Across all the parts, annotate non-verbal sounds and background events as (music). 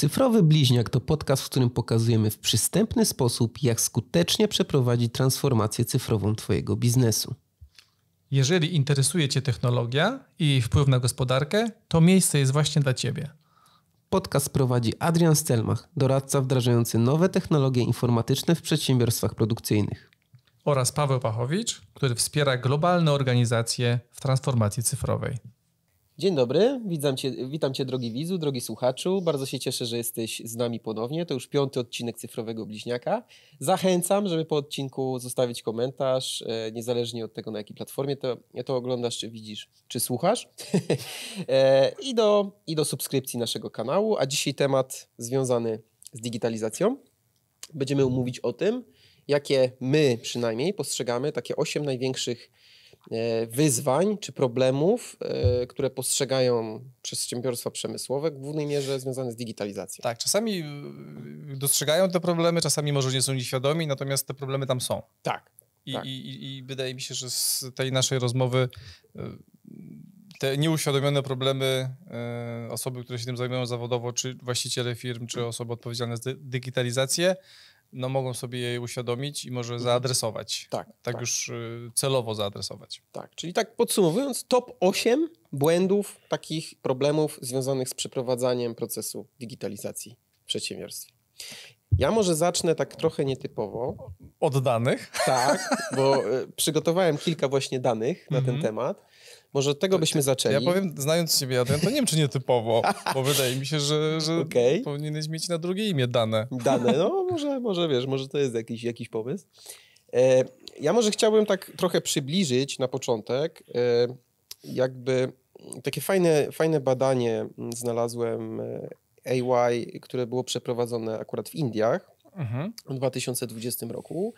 Cyfrowy Bliźniak to podcast, w którym pokazujemy w przystępny sposób, jak skutecznie przeprowadzić transformację cyfrową Twojego biznesu. Jeżeli interesuje Cię technologia i wpływ na gospodarkę, to miejsce jest właśnie dla Ciebie. Podcast prowadzi Adrian Stelmach, doradca wdrażający nowe technologie informatyczne w przedsiębiorstwach produkcyjnych. Oraz Paweł Pachowicz, który wspiera globalne organizacje w transformacji cyfrowej. Dzień dobry, witam cię, witam cię drogi widzu, drogi słuchaczu. Bardzo się cieszę, że jesteś z nami ponownie. To już piąty odcinek Cyfrowego Bliźniaka. Zachęcam, żeby po odcinku zostawić komentarz, e, niezależnie od tego, na jakiej platformie to, to oglądasz, czy widzisz, czy słuchasz. (laughs) E, I, do, I do subskrypcji naszego kanału. A dzisiaj temat związany z digitalizacją. Będziemy mówić o tym, jakie my przynajmniej postrzegamy takie osiem największych wyzwań czy problemów, e, które postrzegają przedsiębiorstwa przemysłowe, w głównej mierze związane z digitalizacją. Tak, czasami y, dostrzegają te problemy, czasami może nie są nieświadomi, natomiast te problemy tam są. Tak. I, tak. i, i wydaje mi się, że z tej naszej rozmowy te nieuświadomione problemy osoby, które się tym zajmują zawodowo, czy właściciele firm, czy osoby odpowiedzialne za digitalizację, no mogą sobie je uświadomić i może mhm. zaadresować. Tak, tak. Tak już y, celowo zaadresować. Tak, czyli tak podsumowując, top 8 błędów, takich problemów związanych z przeprowadzaniem procesu digitalizacji w przedsiębiorstwie. Ja może zacznę tak trochę nietypowo. Od danych? Tak, bo y, przygotowałem kilka właśnie danych na ten mhm. temat. Może od tego byśmy zaczęli. Ja powiem, znając Ciebie, Adrian, to nie wiem, czy nietypowo, (laughs) bo wydaje mi się, że, że okay. powinieneś mieć na drugie imię dane. Dane, no może, może wiesz, może to jest jakiś, jakiś pomysł. E, ja może chciałbym tak trochę przybliżyć na początek, e, jakby takie fajne, fajne badanie znalazłem e, AY, które było przeprowadzone akurat w Indiach mhm. w 2020 roku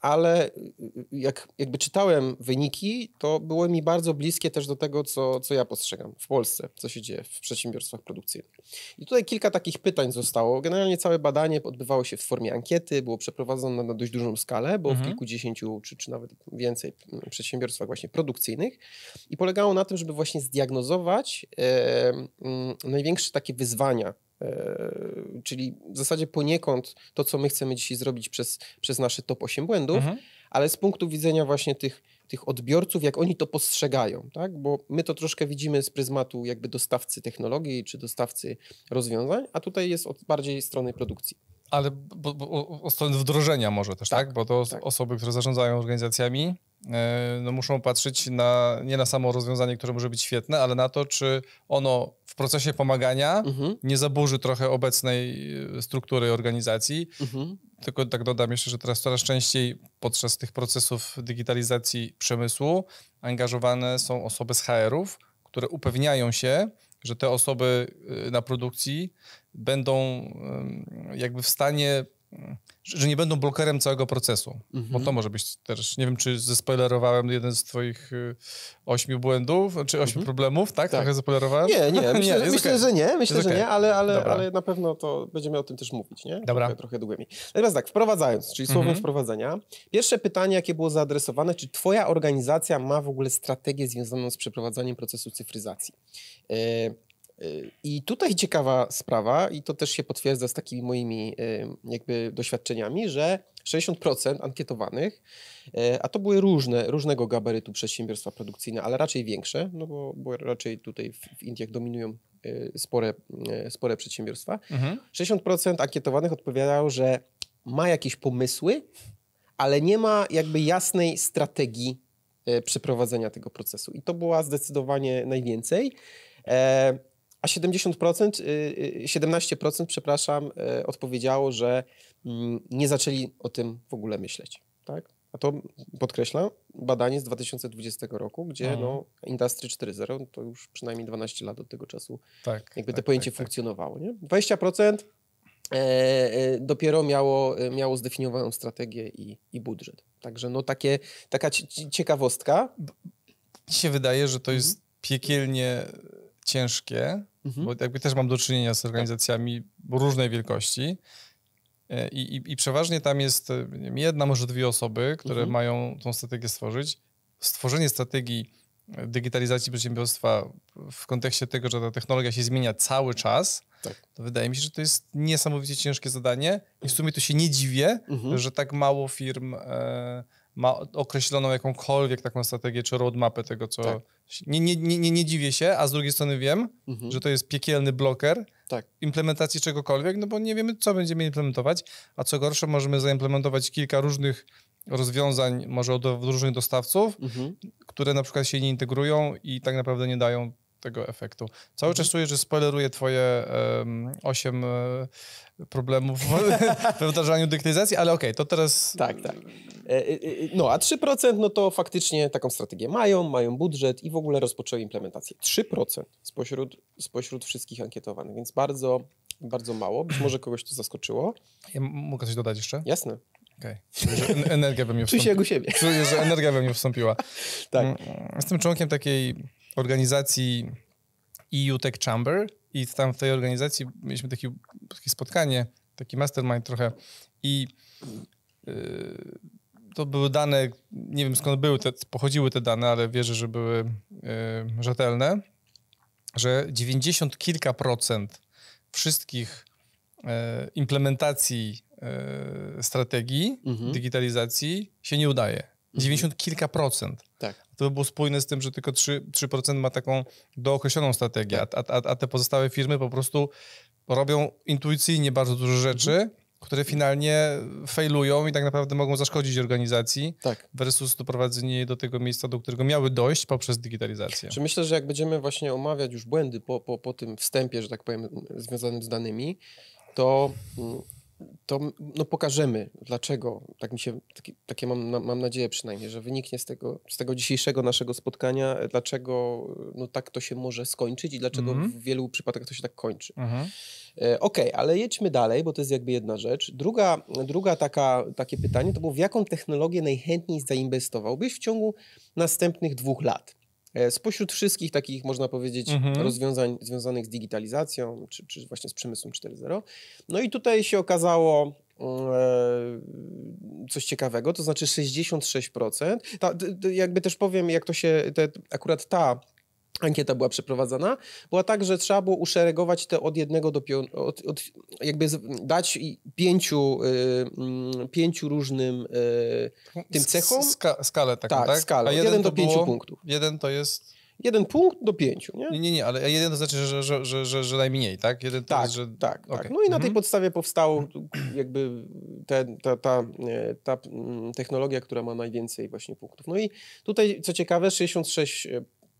ale y, y, jak jakby czytałem wyniki, to było mi bardzo bliskie też do tego, co, co ja postrzegam w Polsce, co się dzieje w przedsiębiorstwach produkcyjnych. I tutaj kilka takich pytań zostało. Generalnie całe badanie odbywało się w formie ankiety, było przeprowadzone na dość dużą skalę, bo mhm. w kilkudziesięciu czy, czy nawet więcej przedsiębiorstwach właśnie produkcyjnych i polegało na tym, żeby właśnie zdiagnozować e, m, największe takie wyzwania czyli w zasadzie poniekąd to, co my chcemy dzisiaj zrobić przez, przez nasze top 8 błędów, mhm. ale z punktu widzenia właśnie tych, tych odbiorców, jak oni to postrzegają, tak? Bo my to troszkę widzimy z pryzmatu jakby dostawcy technologii czy dostawcy rozwiązań, a tutaj jest od bardziej strony produkcji. Ale bo, bo, o strony wdrożenia może też, tak? tak? Bo to tak. osoby, które zarządzają organizacjami, E, no muszą patrzeć na, nie na samo rozwiązanie, które może być świetne, ale na to, czy ono w procesie pomagania mhm. nie zaburzy trochę obecnej e, struktury organizacji. Mhm. Tylko tak dodam jeszcze, że teraz coraz częściej podczas tych procesów digitalizacji przemysłu angażowane są osoby z HR-ów, które upewniają się, że te osoby e, na produkcji będą jakby w stanie że nie będą blokerem całego procesu. Mhm. Bo to może być też, nie wiem, czy zespoilerowałem jeden z twoich y, ośmiu błędów, czy ośmiu mhm. problemów, tak? tak? Trochę zaspoilerowałem? Nie, nie, (laughs) myślę, nie, myślę okay. że nie, myślę, że okay. nie, ale, ale, ale na pewno to będziemy o tym też mówić, nie? Dobra. Trochę, trochę długiej. Natomiast tak, wprowadzając, czyli słowem mhm. wprowadzenia, pierwsze pytanie, jakie było zaadresowane, czy twoja organizacja ma w ogóle strategię związaną z przeprowadzaniem procesu cyfryzacji? Yy, i tutaj ciekawa sprawa, i to też się potwierdza z takimi moimi jakby doświadczeniami, że 60% ankietowanych, e, a to były różne, różnego gabarytu przedsiębiorstwa produkcyjne, ale raczej większe, no bo, bo raczej tutaj w, w Indiach dominują e, spore, e, spore przedsiębiorstwa. Mhm. 60% ankietowanych odpowiadało, że ma jakieś pomysły, ale nie ma jakby jasnej strategii przeprowadzenia tego procesu. I to była zdecydowanie najwięcej. A 70%, 17%, y, y, przepraszam, y, odpowiedziało, że mm, nie zaczęli o tym w ogóle myśleć. Tak? A to podkreślam, badanie z 2020 roku, gdzie mhm. no, Industry 4.0 to już przynajmniej 12 lat od tego czasu tak, jakby tak, to pojęcie tak, tak. funkcjonowało. Nie? 20% e, e, dopiero miało, miało zdefiniowaną strategię i, i budżet. Także no takie, taka ciekawostka. Mi się wydaje, że to jest mhm. piekielnie ciężkie, mhm. bo jakby też mam do czynienia z organizacjami różnej wielkości e, i, i, i przeważnie tam jest wiem, jedna, może dwie osoby, które mhm. mają tą strategię stworzyć. Stworzenie strategii digitalizacji przedsiębiorstwa w kontekście tego, że ta technologia się zmienia cały czas, tak. to wydaje mi się, że to jest niesamowicie ciężkie zadanie i w sumie to się nie dziwię, mhm. że tak mało firm e, ma określoną jakąkolwiek taką strategię czy roadmapę tego, co... Tak. Nie, nie, nie, nie dziwię się, a z drugiej strony wiem, mhm. że to jest piekielny bloker tak. implementacji czegokolwiek, no bo nie wiemy, co będziemy implementować, a co gorsze, możemy zaimplementować kilka różnych rozwiązań, może od różnych dostawców, mhm. które na przykład się nie integrują i tak naprawdę nie dają tego efektu. Cały mhm. czas czuję, że spoileruję twoje um, 8 problemów (laughs) we wdrażaniu dyktyzacji, ale okej, okay, to teraz... Tak, tak. E, e, e, no, a 3% no to faktycznie taką strategię mają, mają budżet i w ogóle rozpoczęły implementację. 3% spośród, spośród wszystkich ankietowanych, więc bardzo, bardzo mało. Być może kogoś to zaskoczyło. Ja mogę coś dodać jeszcze? Jasne. Okej. Okay. Energia we mnie (laughs) wstąpiła. Czuj się jak u siebie. Czuję, że energia we mnie wstąpiła. (laughs) tak. Mm, jestem członkiem takiej organizacji EU Tech Chamber i tam w tej organizacji mieliśmy taki, takie spotkanie, taki mastermind trochę i yy, to były dane, nie wiem skąd były te, pochodziły te dane, ale wierzę, że były yy, rzetelne, że 90 kilka procent wszystkich yy, implementacji yy, strategii mhm. digitalizacji się nie udaje. 90 mhm. kilka procent. Tak. To by było spójne z tym, że tylko 3%, 3 ma taką dookreśloną strategię, tak. a, a, a, te pozostałe firmy po prostu robią intuicyjnie bardzo dużo rzeczy, mhm. które finalnie failują i tak naprawdę mogą zaszkodzić organizacji tak. versus doprowadzenie do tego miejsca, do którego miały dojść poprzez digitalizację. Czy myślę, że jak będziemy właśnie omawiać już błędy po, po, po tym wstępie, że tak powiem, związanym z danymi, to mm, to no, pokażemy, dlaczego, tak mi się, taki, takie mam, mam nadzieję przynajmniej, że wyniknie z tego, z tego dzisiejszego naszego spotkania, dlaczego no, tak to się może skończyć i dlaczego mm -hmm. w wielu przypadkach to się tak kończy. Mm -hmm. e, Okej, okay, ale jedźmy dalej, bo to jest jakby jedna rzecz. Druga, druga taka, takie pytanie to było, w jaką technologię najchętniej zainwestowałbyś w ciągu następnych dwóch lat? E, spośród wszystkich takich, można powiedzieć, mhm. rozwiązań związanych z digitalizacją, czy, czy właśnie z przemysłem 4.0. No i tutaj się okazało e, coś ciekawego, to znaczy 66%. Ta, jakby też powiem, jak to się, te, akurat ta ankieta była przeprowadzana, była tak, że trzeba było uszeregować te od jednego do pią- od, od, jakby dać pięciu, y, pięciu różnym y, tym cechom. Ska skalę taką, tak? tak? skalę. Od jeden do pięciu punktów. Jeden to jest... Jeden punkt do pięciu, nie? Nie, nie, nie ale jeden to znaczy, że, że, że, że, że najmniej, tak? Jeden tak, jest, że... tak, okay. tak. No i na tej mhm. podstawie powstało jakby te, ta, ta, ta technologia, która ma najwięcej właśnie punktów. No i tutaj, co ciekawe, 66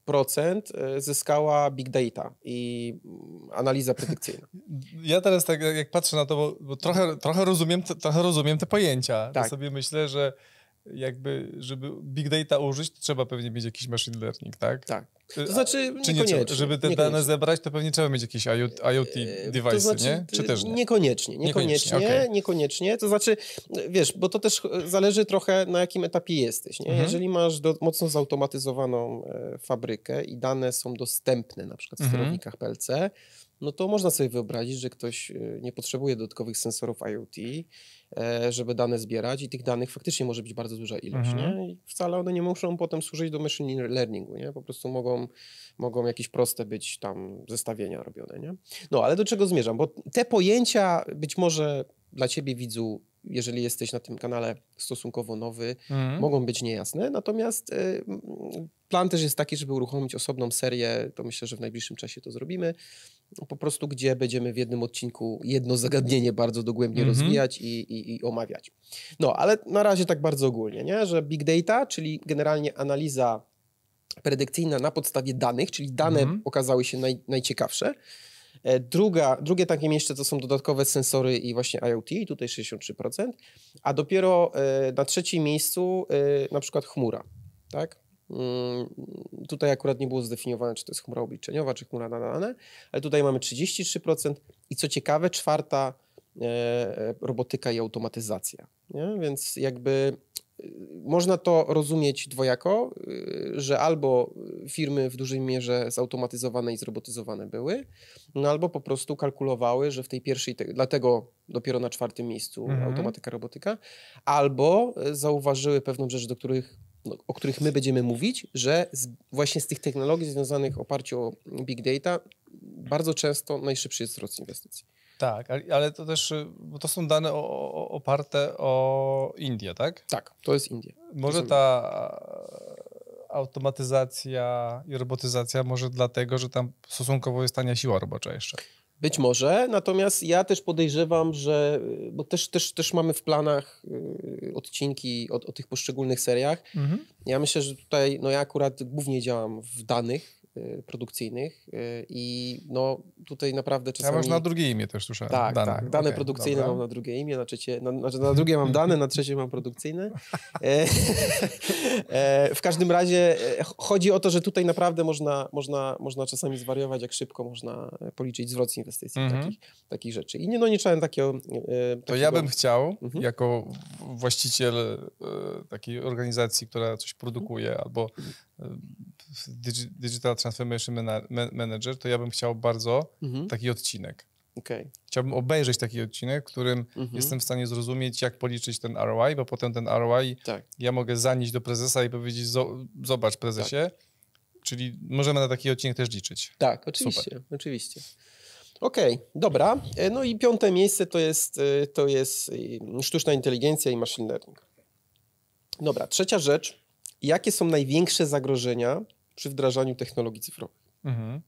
procent e, zyskała big data i mm, analiza predykcyjna. (laughs) Ja teraz tak jak patrzę na to, bo, bo trochę, trochę, rozumiem, trochę rozumiem te pojęcia. Tak. Ja sobie myślę, że jakby, żeby big data użyć, to trzeba pewnie mieć jakiś machine learning, tak? Tak. To znaczy Czy nie, żeby te dane zebrać, to pewnie trzeba mieć jakieś IoT, IoT device, to znaczy, nie? Czy też nie? Niekoniecznie, niekoniecznie, niekoniecznie, okay. niekoniecznie. To znaczy, wiesz, bo to też zależy trochę na jakim etapie jesteś, nie? Mhm. Jeżeli masz do, mocno zautomatyzowaną e, fabrykę i dane są dostępne na przykład w mhm. sterownikach PLC, no to można sobie wyobrazić, że ktoś e, nie potrzebuje dodatkowych sensorów IoT, e, żeby dane zbierać i tych danych faktycznie może być bardzo duża ilość, mhm. nie? I wcale one nie muszą potem służyć do machine learningu, nie? Po prostu mogą, mogą jakieś proste być tam zestawienia robione, nie? No, ale do czego zmierzam? Bo te pojęcia być może dla ciebie widzu jeżeli jesteś na tym kanale stosunkowo nowy, mhm. mogą być niejasne. Natomiast y, plan też jest taki, żeby uruchomić osobną serię, to myślę, że w najbliższym czasie to zrobimy, po prostu gdzie będziemy w jednym odcinku jedno zagadnienie bardzo dogłębnie mhm. rozwijać i, i, i, omawiać. No, ale na razie tak bardzo ogólnie, nie? że big data, czyli generalnie analiza predykcyjna na podstawie danych, czyli dane mhm. okazały się naj, najciekawsze, E, druga, drugie takie miejsce to są dodatkowe sensory i właśnie IoT, tutaj 63%, a dopiero e, na trzecim miejscu e, na przykład chmura, tak? Mm, tutaj akurat nie było zdefiniowane, czy to jest chmura obliczeniowa, czy chmura na dane, ale tutaj mamy 33% i co ciekawe, czwarta robotyka i automatyzacja. Nie? Więc jakby można to rozumieć dwojako, y, że albo firmy w dużej mierze zautomatyzowane i zrobotyzowane były, no albo po prostu kalkulowały, że w tej pierwszej, dlatego dopiero na czwartym miejscu mhm. automatyka, robotyka, albo zauważyły pewną rzecz, do których, o których my będziemy mówić, że z, właśnie z tych technologii związanych w oparciu o big data bardzo często najszybszy jest wzrost inwestycji. Tak, ale to też, bo to są dane oparte o Indię, tak? Tak, to jest India. Może ta automatyzacja i robotyzacja może dlatego, że tam stosunkowo jest tania siła robocza jeszcze. Być może, natomiast ja też podejrzewam, że, bo też, też, też mamy w planach y, odcinki o, o tych poszczególnych seriach. Mhm. Ja myślę, że tutaj, no ja akurat głównie działam w danych, produkcyjnych y, i no tutaj naprawdę czasami... Ja masz na drugie imię też słyszałem. Tak, dane. tak. Dane okay, produkcyjne dobra. mam na drugie imię, na trzecie, na, znaczy na drugie mam dane, na trzecie mam produkcyjne. (laughs) E, (laughs) e, w każdym razie e, chodzi o to, że tutaj naprawdę można, można, można czasami zwariować, jak szybko można policzyć zwrot z inwestycji mm -hmm. takich, takich rzeczy. I nie, no nie trzeba takiego, takiego... To ja bym chciał, mhm. jako właściciel takiej organizacji, która coś produkuje, albo Digital Transformation Manager, to ja bym chciał bardzo mhm. taki odcinek. Okay. Chciałbym obejrzeć taki odcinek, w którym mhm. jestem w stanie zrozumieć, jak policzyć ten ROI, bo potem ten ROI tak. ja mogę zanieść do prezesa i powiedzieć, zobacz prezesie, tak. czyli możemy na taki odcinek też liczyć. Tak, oczywiście, Super. oczywiście. Okej, okay, dobra. E, no i piąte miejsce to jest, e, to jest e, sztuczna inteligencja i machine learning. Dobra, trzecia rzecz. Jakie są największe zagrożenia przy wdrażaniu technologii cyfrowych. Mhm.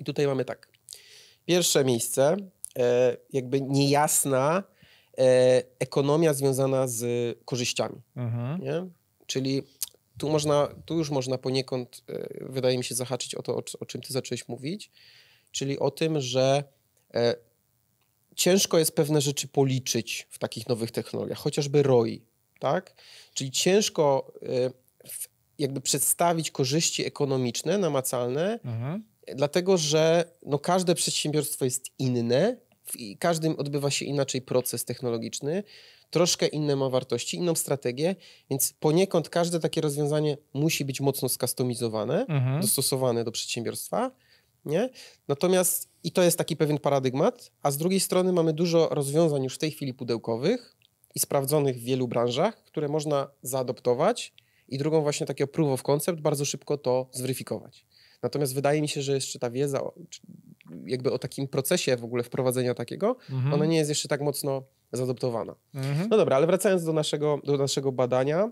I tutaj mamy tak. Pierwsze miejsce, e, jakby niejasna e, ekonomia związana z korzyściami. Mhm. Nie? Czyli tu, można, tu już można poniekąd, e, wydaje mi się, zahaczyć o to, o, o czym ty zacząłeś mówić, czyli o tym, że ciężko jest pewne rzeczy policzyć w takich nowych technologiach, chociażby ROI, tak? Czyli ciężko jakby przedstawić korzyści ekonomiczne, namacalne, mhm. dlatego że no, każde przedsiębiorstwo jest inne, w każdym odbywa się inaczej proces technologiczny, troszkę inne ma wartości, inną strategię, więc poniekąd każde takie rozwiązanie musi być mocno skustomizowane, mhm. dostosowane do przedsiębiorstwa. Nie? Natomiast i to jest taki pewien paradygmat, a z drugiej strony mamy dużo rozwiązań już w tej chwili pudełkowych i sprawdzonych w wielu branżach, które można zaadoptować i drugą właśnie takiego proof of concept, bardzo szybko to zweryfikować. Natomiast wydaje mi się, że jeszcze ta wiedza o, jakby o takim procesie w ogóle wprowadzenia takiego, mhm. ona nie jest jeszcze tak mocno zaadoptowana. Mhm. No dobra, ale wracając do naszego, do naszego badania,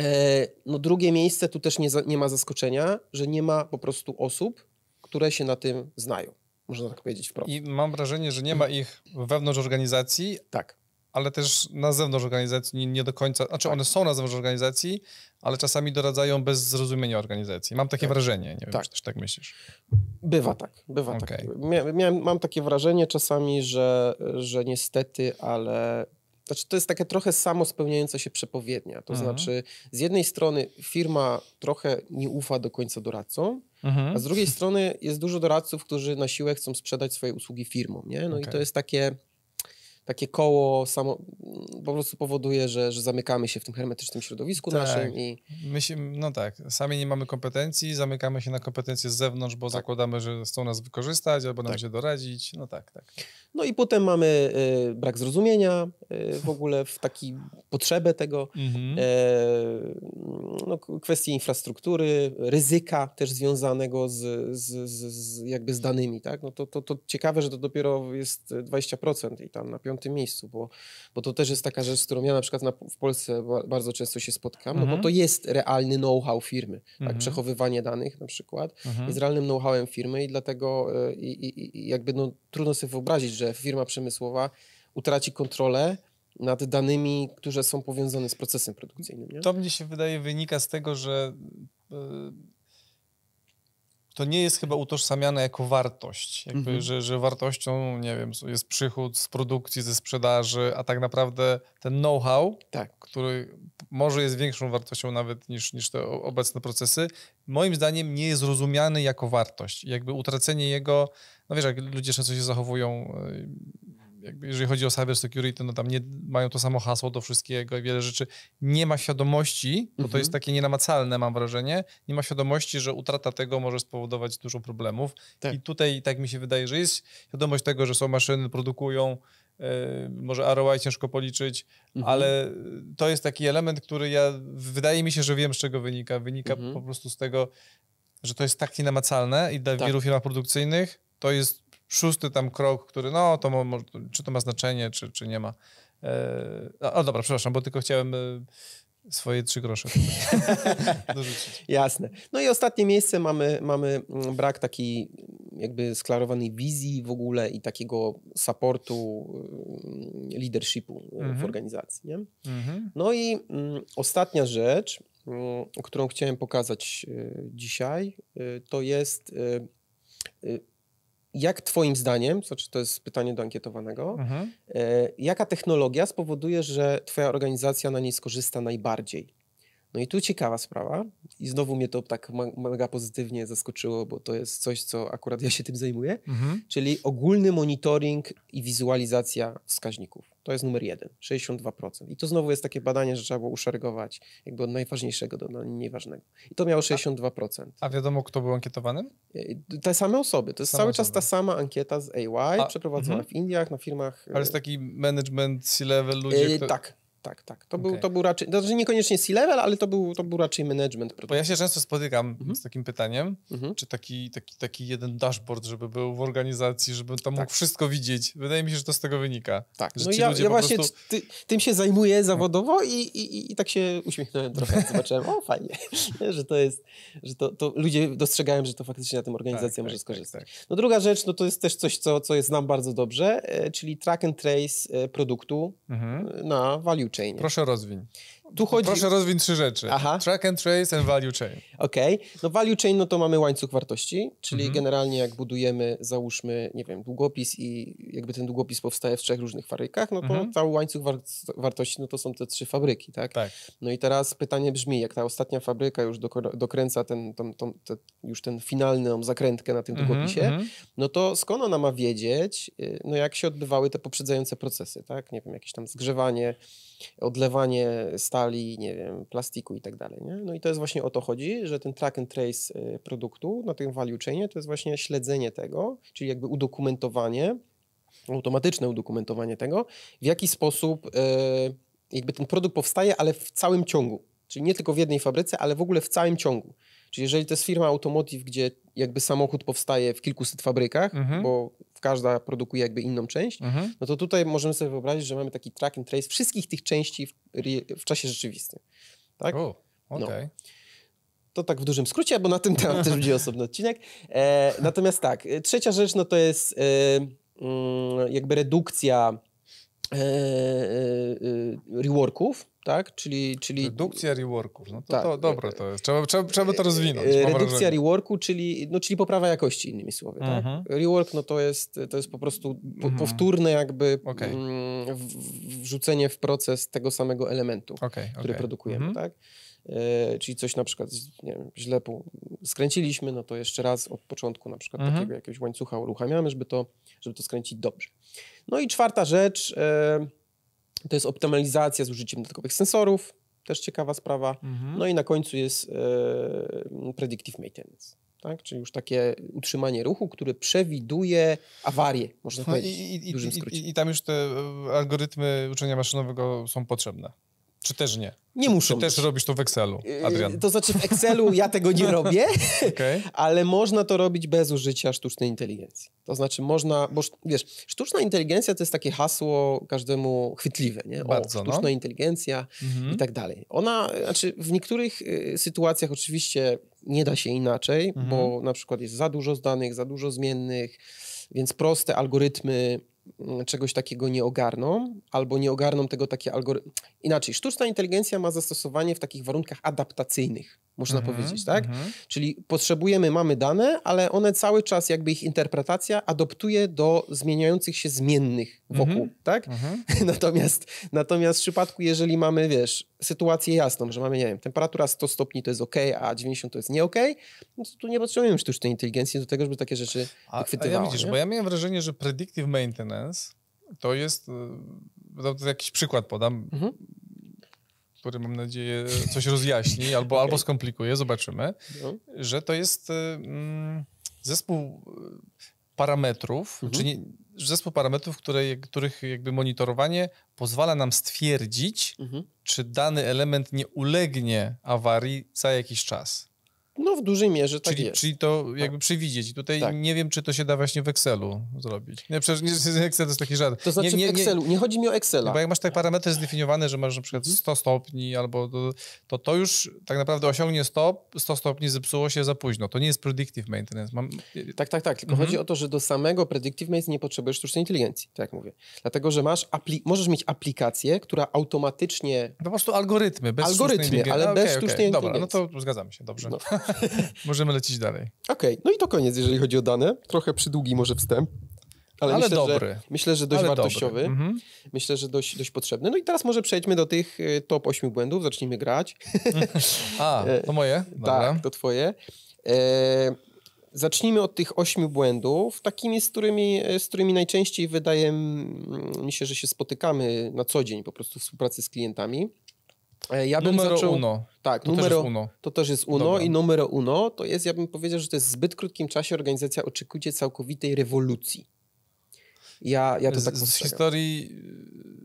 e, no drugie miejsce, tu też nie, nie ma zaskoczenia, że nie ma po prostu osób, które się na tym znają. Można tak powiedzieć wprost. I mam wrażenie, że nie ma ich wewnątrz organizacji. Tak ale też na zewnątrz organizacji nie, nie do końca, znaczy tak. one są na zewnątrz organizacji, ale czasami doradzają bez zrozumienia organizacji. Mam takie tak. wrażenie, nie wiem, tak. czy też tak myślisz. Bywa tak, bywa okay. tak. Miałem, mam takie wrażenie czasami, że, że niestety, ale znaczy to jest takie trochę samo spełniająca się przepowiednia. To mhm. znaczy, z jednej strony firma trochę nie ufa do końca doradcom, mhm. a z drugiej strony jest dużo doradców, którzy na siłę chcą sprzedać swoje usługi firmom. Nie? No okay. i to jest takie takie koło samo, po prostu powoduje, że, że zamykamy się w tym hermetycznym środowisku tak. naszym i... My się, no tak, sami nie mamy kompetencji, zamykamy się na kompetencje z zewnątrz, bo tak. zakładamy, że chcą nas wykorzystać albo nam tak. się doradzić, no tak, tak. No i potem mamy y, brak zrozumienia y, w ogóle, w taki potrzebę tego, mhm. y, no, kwestie infrastruktury, ryzyka też związanego z, z, z, z, jakby z danymi, tak? No to, to, to ciekawe, że to dopiero jest 20% i tam na piątym miejscu, bo, bo to też jest taka rzecz, z którą ja na przykład na, w Polsce bardzo często się spotkam, mhm. no bo mhm. to jest realny know-how firmy, tak? mhm. Przechowywanie danych na przykład jest realnym know-howem firmy i dlatego i, i, i jakby no, trudno sobie wyobrazić, że firma przemysłowa utraci kontrolę nad danymi, które są powiązane z procesem produkcyjnym. Nie? To mnie się wydaje wynika z tego, że y, to nie jest chyba utożsamiane jako wartość. Jakby, mhm. że, że wartością, nie wiem, jest przychód z produkcji, ze sprzedaży, a tak naprawdę ten know-how, tak. który może jest większą wartością nawet niż, niż te obecne procesy, moim zdaniem nie jest rozumiany jako wartość. Jakby utracenie jego, no wiesz, jak ludzie często się zachowują jeżeli chodzi o cyber security, no tam nie mają to samo hasło do wszystkiego i wiele rzeczy. Nie ma świadomości, bo to jest mhm. takie nienamacalne, mam wrażenie, nie ma świadomości, że utrata tego może spowodować dużo problemów. Tak. I tutaj tak mi się wydaje, że jest świadomość tego, że są maszyny, produkują, yy, może ROI ciężko policzyć, mhm. ale to jest taki element, który ja, wydaje mi się, że wiem z czego wynika. Wynika mhm. po prostu z tego, że to jest tak nienamacalne i dla tak. wielu firm produkcyjnych to jest szósty tam krok, który no, to czy to ma znaczenie, czy, czy nie ma. E, o, dobra, przepraszam, bo tylko chciałem e, swoje trzy grosze (laughs) dorzucić. Jasne. No i ostatnie miejsce mamy, mamy mm, brak takiej jakby sklarowanej wizji w ogóle i takiego supportu, mm, leadershipu mhm. w organizacji. Nie? Mhm. No i mm, ostatnia rzecz, mm, którą chciałem pokazać dzisiaj, to jest jak Twoim zdaniem, to jest pytanie do ankietowanego, mhm. e, jaka technologia spowoduje, że Twoja organizacja na niej skorzysta najbardziej? No i tu ciekawa sprawa i znowu mnie to tak mega pozytywnie zaskoczyło, bo to jest coś, co akurat ja się tym zajmuję, mhm. czyli ogólny monitoring i wizualizacja wskaźników. To jest numer jeden, 62%. I to znowu jest takie badanie, że trzeba było uszeregować jakby od najważniejszego do najmniej ważnego. I to miało 62%. A, a wiadomo, kto był ankietowanym? E, te same osoby. To jest same cały osoby. czas ta sama ankieta z AY, a, przeprowadzona mhm. w Indiach, na firmach. Ale jest taki management, C-level, ludzie, kto... Tak, tak, tak. To, okay. był, to był raczej, to znaczy niekoniecznie C-level, ale to był, to był raczej management. Bo ja się często spotykam mhm. z takim pytaniem, mhm. czy taki, taki, taki jeden dashboard, żeby był w organizacji, żeby tam tak. mógł wszystko widzieć. Wydaje mi się, że to z tego wynika. Tak, no ja, ja właśnie prostu... ty, tym się zajmuję zawodowo i, i, i tak się uśmiechnąłem trochę, (laughs) zobaczyłem, o fajnie, że to jest, że to, to ludzie dostrzegają, że to faktycznie na tym organizacja tak, może tak, skorzystać. Tak, tak, no druga rzecz, no to jest też coś, co, co jest znam bardzo dobrze, e, czyli track and trace e, produktu mhm. na value chainie. Proszę rozwiń. Tu chodzi... Proszę rozwiń trzy rzeczy. Aha. Track and trace and value chain. Okej. Okay. No value chain, no to mamy łańcuch wartości, czyli mhm. generalnie jak budujemy, załóżmy, nie wiem, długopis i jakby ten długopis powstaje w trzech różnych fabrykach, no to mhm. cały łańcuch war wartości, no to są te trzy fabryki, tak? tak? No i teraz pytanie brzmi, jak ta ostatnia fabryka już dokręca ten, ten, ten, ten już ten finalną zakrętkę na tym mhm. długopisie, mhm. no to skąd ona ma wiedzieć, y, no jak się odbywały te poprzedzające procesy, tak? Nie wiem, jakieś tam zgrzewanie, odlewanie stali, nie wiem, plastiku i tak dalej. No i to jest właśnie o to chodzi, że ten track and trace y, produktu na tym value chainie to jest właśnie śledzenie tego, czyli jakby udokumentowanie, automatyczne udokumentowanie tego, w jaki sposób y, jakby ten produkt powstaje, ale w całym ciągu. Czyli nie tylko w jednej fabryce, ale w ogóle w całym ciągu. Czyli jeżeli to jest firma automotive, gdzie jakby samochód powstaje w kilkuset fabrykach, mhm. bo każda produkuje jakby inną część, mhm. no to tutaj możemy sobie wyobrazić, że mamy taki track and trace wszystkich tych części w, w czasie rzeczywistym. Tak? O, okay. no. To tak w dużym skrócie, bo na tym temat też będzie osobny odcinek. E, natomiast tak, trzecia rzecz no to jest e, mm, jakby redukcja e, e, e reworków, tak? Czyli, czyli... Redukcja reworków, no to, tak. to dobre to jest. Trzeba, trzeba, trzeba to rozwinąć. Redukcja reworku, czyli, no, czyli poprawa jakości, innymi słowy. Tak? Mhm. Rework no, to, jest, to jest po prostu mhm. powtórne jakby okay. mm, wrzucenie w proces tego samego elementu, okay, który okay. produkujemy, mhm. tak? E, czyli coś na przykład nie wiem, źle skręciliśmy, no to jeszcze raz od początku na przykład mhm. takiego jakiegoś łańcucha uruchamiamy, żeby to, żeby to skręcić dobrze. No i czwarta rzecz... To jest optymalizacja z użyciem dodatkowych sensorów, też ciekawa sprawa. Mhm. No i na końcu jest e, predictive maintenance. Tak? Czyli już takie utrzymanie ruchu, które przewiduje awarię, można no powiedzieć. I, i, i, I, tam już te e, algorytmy uczenia maszynowego są potrzebne. Czy też nie? Nie muszą. Czy też robisz to w Excelu, yy, Adrian? To znaczy w Excelu ja tego nie robię, (laughs) okay. ale można to robić bez użycia sztucznej inteligencji. To znaczy można, bo wiesz, sztuczna inteligencja to jest takie hasło każdemu chwytliwe, nie? O, Bardzo, no. sztuczna no. inteligencja mhm. i tak dalej. Ona, znaczy w niektórych y, sytuacjach oczywiście nie da się inaczej, mhm. bo na przykład jest za dużo danych, za dużo zmiennych, więc proste algorytmy czegoś takiego nie ogarną, albo nie ogarną tego takie algorytmy. Inaczej, sztuczna inteligencja ma zastosowanie w takich warunkach adaptacyjnych, można mm -hmm, powiedzieć, tak? Mm -hmm. Czyli potrzebujemy, mamy dane, ale one cały czas, jakby ich interpretacja adoptuje do zmieniających się zmiennych wokół, mm -hmm, tak? Mhm. (laughs) natomiast, natomiast w przypadku, jeżeli mamy, wiesz, sytuację jasną, że mamy, nie wiem, temperatura 100 stopni to jest ok, a 90 to jest nie ok, no to tu nie potrzebujemy sztucznej inteligencji do tego, żeby takie rzeczy a, a ja widzisz, nie? bo ja miałem wrażenie, że predictive maintenance to jest, y, no to jakiś przykład podam, mhm. który mam nadzieję coś rozjaśni (laughs) albo, okay. albo skomplikuje, zobaczymy, no. że to jest y, mm, zespół y, parametrów, mhm. czy nie, zespół parametrów, które, których jakby monitorowanie pozwala nam stwierdzić, mhm. czy dany element nie ulegnie awarii za jakiś czas. No w dużej mierze tak czyli, jest. Czyli to jakby tak. przewidzieć. I tutaj tak. nie wiem, czy to się da właśnie w Excelu zrobić. Nie, przecież nie, Excel to jest taki żart. To znaczy nie, nie, w Excelu, nie chodzi mi o Excela. Bo jak masz te parametry zdefiniowane, że masz na przykład 100 mhm. stopni albo to, to, to już tak naprawdę osiągnie 100, 100 stopni zepsuło się za późno. To nie jest predictive maintenance. Mam... Tak, tak, tak. Tylko mhm. chodzi o to, że do samego predictive maintenance nie potrzebujesz sztucznej inteligencji, tak jak mówię. Dlatego, że masz możesz mieć aplikację, która automatycznie... Po prostu algorytmy, bez Algorytmy, ale bez okay, sztucznej okay. inteligencji. Dobra, no to zgadzamy się, dobrze. No. (laughs) (laughs) Możemy lecieć dalej. Okej, okay. no i to koniec, jeżeli chodzi o dane. Trochę przydługi może wstęp. Ale, ale myślę, dobry. Że, myślę, że dość ale wartościowy. Mhm. Myślę, że dość, dość potrzebny. No i teraz może przejdźmy do tych y, top 8 błędów. Zacznijmy grać. (laughs) A, (laughs) to moje? Dobra. Tak, to twoje. E, zacznijmy od tych ośmiu błędów, takimi, z którymi, z którymi najczęściej wydaje mi się, że się spotykamy na co dzień po prostu w współpracy z klientami. E, ja bym numero zaczął... uno. Tak, to numero, też uno. To też jest uno Dobra. i numero uno to jest, ja bym powiedział, że to jest w zbyt krótkim czasie organizacja oczekuje całkowitej rewolucji. Ja, ja to z, tak Z historii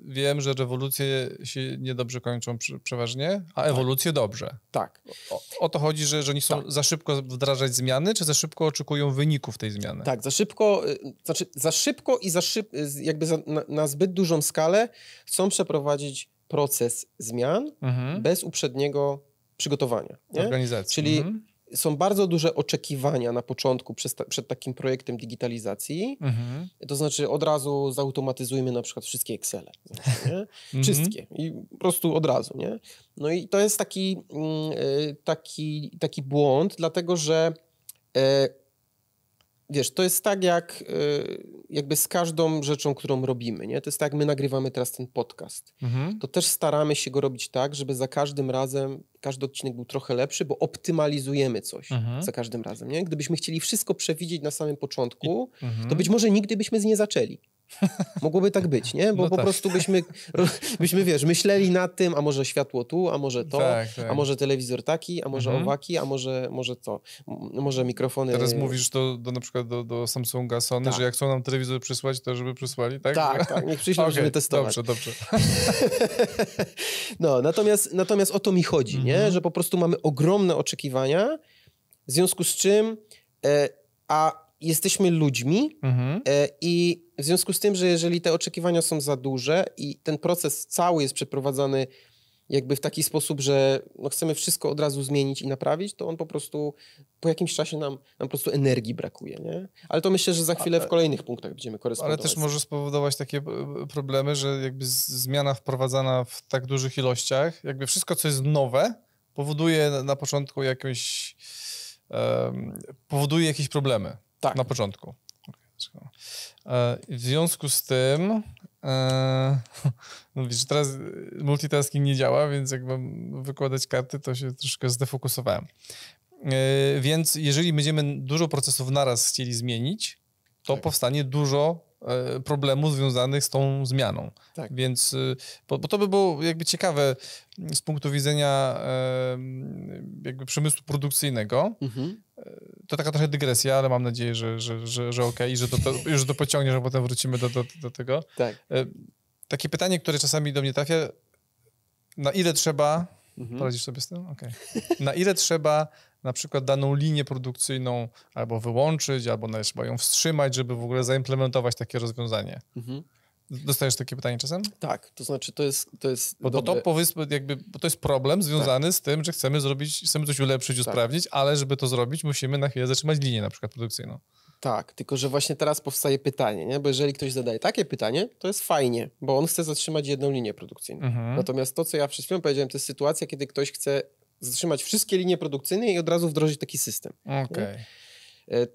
y, wiem, że rewolucje się niedobrze kończą przeważnie, a tak. ewolucje dobrze. Tak. O, o, to chodzi, że, że oni są tak. za szybko wdrażać zmiany, czy za szybko oczekują wyników tej zmiany? Tak, za szybko, y, znaczy za szybko i za szyb, jakby za, na, na zbyt dużą skalę chcą przeprowadzić proces zmian mhm. bez uprzedniego przygotowania. Nie? Organizacji. Czyli mhm. są bardzo duże oczekiwania na początku przed, przed takim projektem digitalizacji. Mhm. To znaczy od razu zautomatyzujmy na przykład wszystkie Excele. Nie? (laughs) Mhm. Wszystkie. I po prostu od razu. Nie? No i to jest taki, mm, y, taki, taki błąd, dlatego że e, wiesz, to jest tak jak y, jakby z każdą rzeczą, którą robimy, nie? To jest tak, jak my nagrywamy teraz ten podcast. Mhm. To też staramy się go robić tak, żeby za każdym razem każdy odcinek był trochę lepszy, bo optymalizujemy coś mhm. za każdym razem, nie? Gdybyśmy chcieli wszystko przewidzieć na samym początku, I, mhm. to być może nigdy byśmy z nie zaczęli. Mogłoby tak być, nie? Bo no po tak. prostu byśmy, (laughs) byśmy, wiesz, myśleli nad tym, a może światło tu, a może to, tak, tak. a może telewizor taki, a może mhm. owaki, a może, może to, może mikrofony... Teraz mówisz do, do na przykład do, do Samsunga, Sony, tak. że jak chcą nam telewizor przysłać, to żeby przysłali, tak? Tak, tak, niech przyślą, (laughs) okay, żeby testować. Dobrze, dobrze. (laughs) no, natomiast, natomiast o to mi chodzi, mhm. nie? Że po prostu mamy ogromne oczekiwania, w związku z czym... E, a jesteśmy ludźmi mhm. E, i w związku z tym, że jeżeli te oczekiwania są za duże i ten proces cały jest przeprowadzany jakby w taki sposób, że no chcemy wszystko od razu zmienić i naprawić, to on po prostu po jakimś czasie nam, nam po prostu energii brakuje, nie? Ale to myślę, że za chwilę w kolejnych punktach będziemy korespondować. Ale też może spowodować takie e, problemy, że jakby zmiana wprowadzana w tak dużych ilościach, jakby wszystko, co jest nowe, powoduje na początku jakąś powoduje jakieś problemy. Tak. Na początku. E, w związku z tym, e, (laughs) no widzisz, teraz multitasking nie działa, więc jak mam wykładać karty, to się troszkę zdefokusowałem. E, więc jeżeli będziemy dużo procesów naraz chcieli zmienić, to tak. powstanie dużo E, problemów związanych z tą zmianą. Tak. Więc, y, bo, bo, to by było jakby ciekawe z punktu widzenia e, jakby przemysłu produkcyjnego. Mhm. E, to taka trochę dygresja, ale mam nadzieję, że, że, że, że okej, okay, że to, to, już to pociągniesz, a potem wrócimy do, do, do tego. Tak. Takie pytanie, które czasami do mnie trafia, na ile trzeba, mhm. poradzisz sobie z tym? Okay. Na ile trzeba na przykład daną linię produkcyjną albo wyłączyć, albo nawet trzeba ją wstrzymać, żeby w ogóle zaimplementować takie rozwiązanie. Mhm. Dostajesz takie pytanie czasem? Tak, to znaczy to jest... To jest bo, dobre... to, jakby, bo to jest problem związany tak. z tym, że chcemy zrobić, chcemy coś ulepszyć, tak. usprawnić, ale żeby to zrobić, musimy na chwilę zatrzymać linię na przykład produkcyjną. Tak, tylko że właśnie teraz powstaje pytanie, nie? bo jeżeli ktoś zadaje takie pytanie, to jest fajnie, bo on chce zatrzymać jedną linię produkcyjną. Mhm. Natomiast to, co ja przed chwilą powiedziałem, to jest sytuacja, kiedy ktoś chce zatrzymać wszystkie linie produkcyjne i od razu wdrożyć taki system. Okay.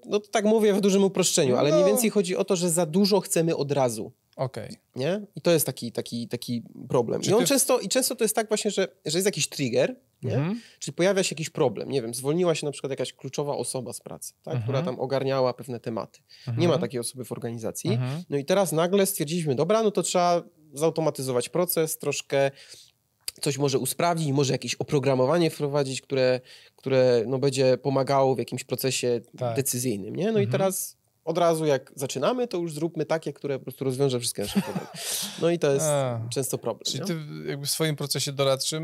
No tak mówię w dużym uproszczeniu, ale no. mniej więcej chodzi o to, że za dużo chcemy od razu. Okay. Nie? I to jest taki, taki, taki problem. I, on ty... często, I często to jest tak właśnie, że, że jest jakiś trigger, nie? Mhm. czyli pojawia się jakiś problem. Nie wiem, zwolniła się na przykład jakaś kluczowa osoba z pracy, tak? Mhm. która tam ogarniała pewne tematy. Nie ma mhm. takiej osoby w organizacji. Mhm. No i teraz nagle stwierdziliśmy, dobra, no to trzeba zautomatyzować proces, troszkę coś może usprawnić, może jakieś oprogramowanie wprowadzić, które, które no, będzie pomagało w jakimś procesie tak. decyzyjnym, nie? No mhm. i teraz od razu jak zaczynamy, to już zróbmy takie, które po prostu rozwiąże wszystkie nasze problemy. No i to jest A, często problem. Czyli nie? ty jakby w swoim procesie doradczym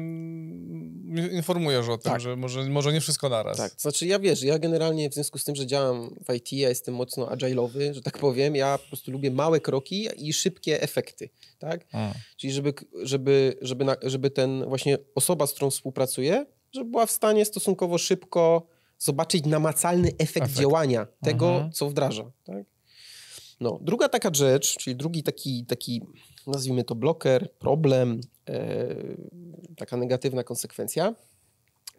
informujesz o tym, tak. że może, może nie wszystko naraz. Tak, znaczy ja wiesz, ja generalnie w związku z tym, że działam w IT, ja jestem mocno agile'owy, że tak powiem, ja po prostu lubię małe kroki i szybkie efekty, tak? A. Czyli żeby, żeby, żeby, na, żeby ten właśnie osoba, z którą współpracuję, żeby była w stanie stosunkowo szybko zobaczyć namacalny efekt, efekt. działania tego, mhm. co wdraża. Tak? No. Druga taka rzecz, czyli drugi taki, taki nazwijmy to bloker, problem, e, taka negatywna konsekwencja,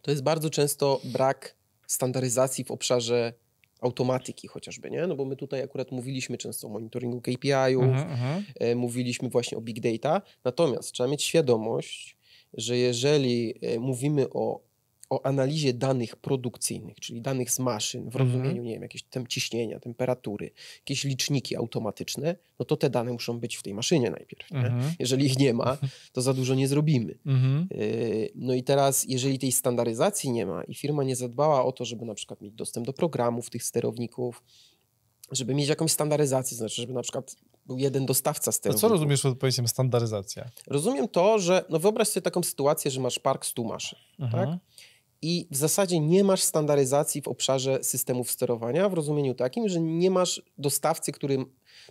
to jest bardzo często brak standaryzacji w obszarze automatyki chociażby, nie? No bo my tutaj akurat mówiliśmy często o monitoringu KPI-ów, mhm, mhm. e, mówiliśmy właśnie o big data, natomiast trzeba mieć świadomość, że jeżeli e, mówimy o o analizie danych produkcyjnych, czyli danych z maszyn, w mhm. rozumieniu, nie wiem, jakieś tem ciśnienia, temperatury, jakieś liczniki automatyczne, no to te dane muszą być w tej maszynie najpierw. Mhm. Jeżeli ich nie ma, to za dużo nie zrobimy. Mhm. Y, no i teraz, jeżeli tej standaryzacji nie ma i firma nie zadbała o to, żeby na przykład mieć dostęp do programów tych sterowników, żeby mieć jakąś standaryzację, znaczy, żeby na przykład był jeden dostawca sterowników. A co rozumiesz pod pojęciem standaryzacja? Rozumiem to, że no wyobraź sobie taką sytuację, że masz park 100 maszyn, mhm. tak? I w zasadzie nie masz standaryzacji w obszarze systemów sterowania w rozumieniu takim, że nie masz dostawcy, który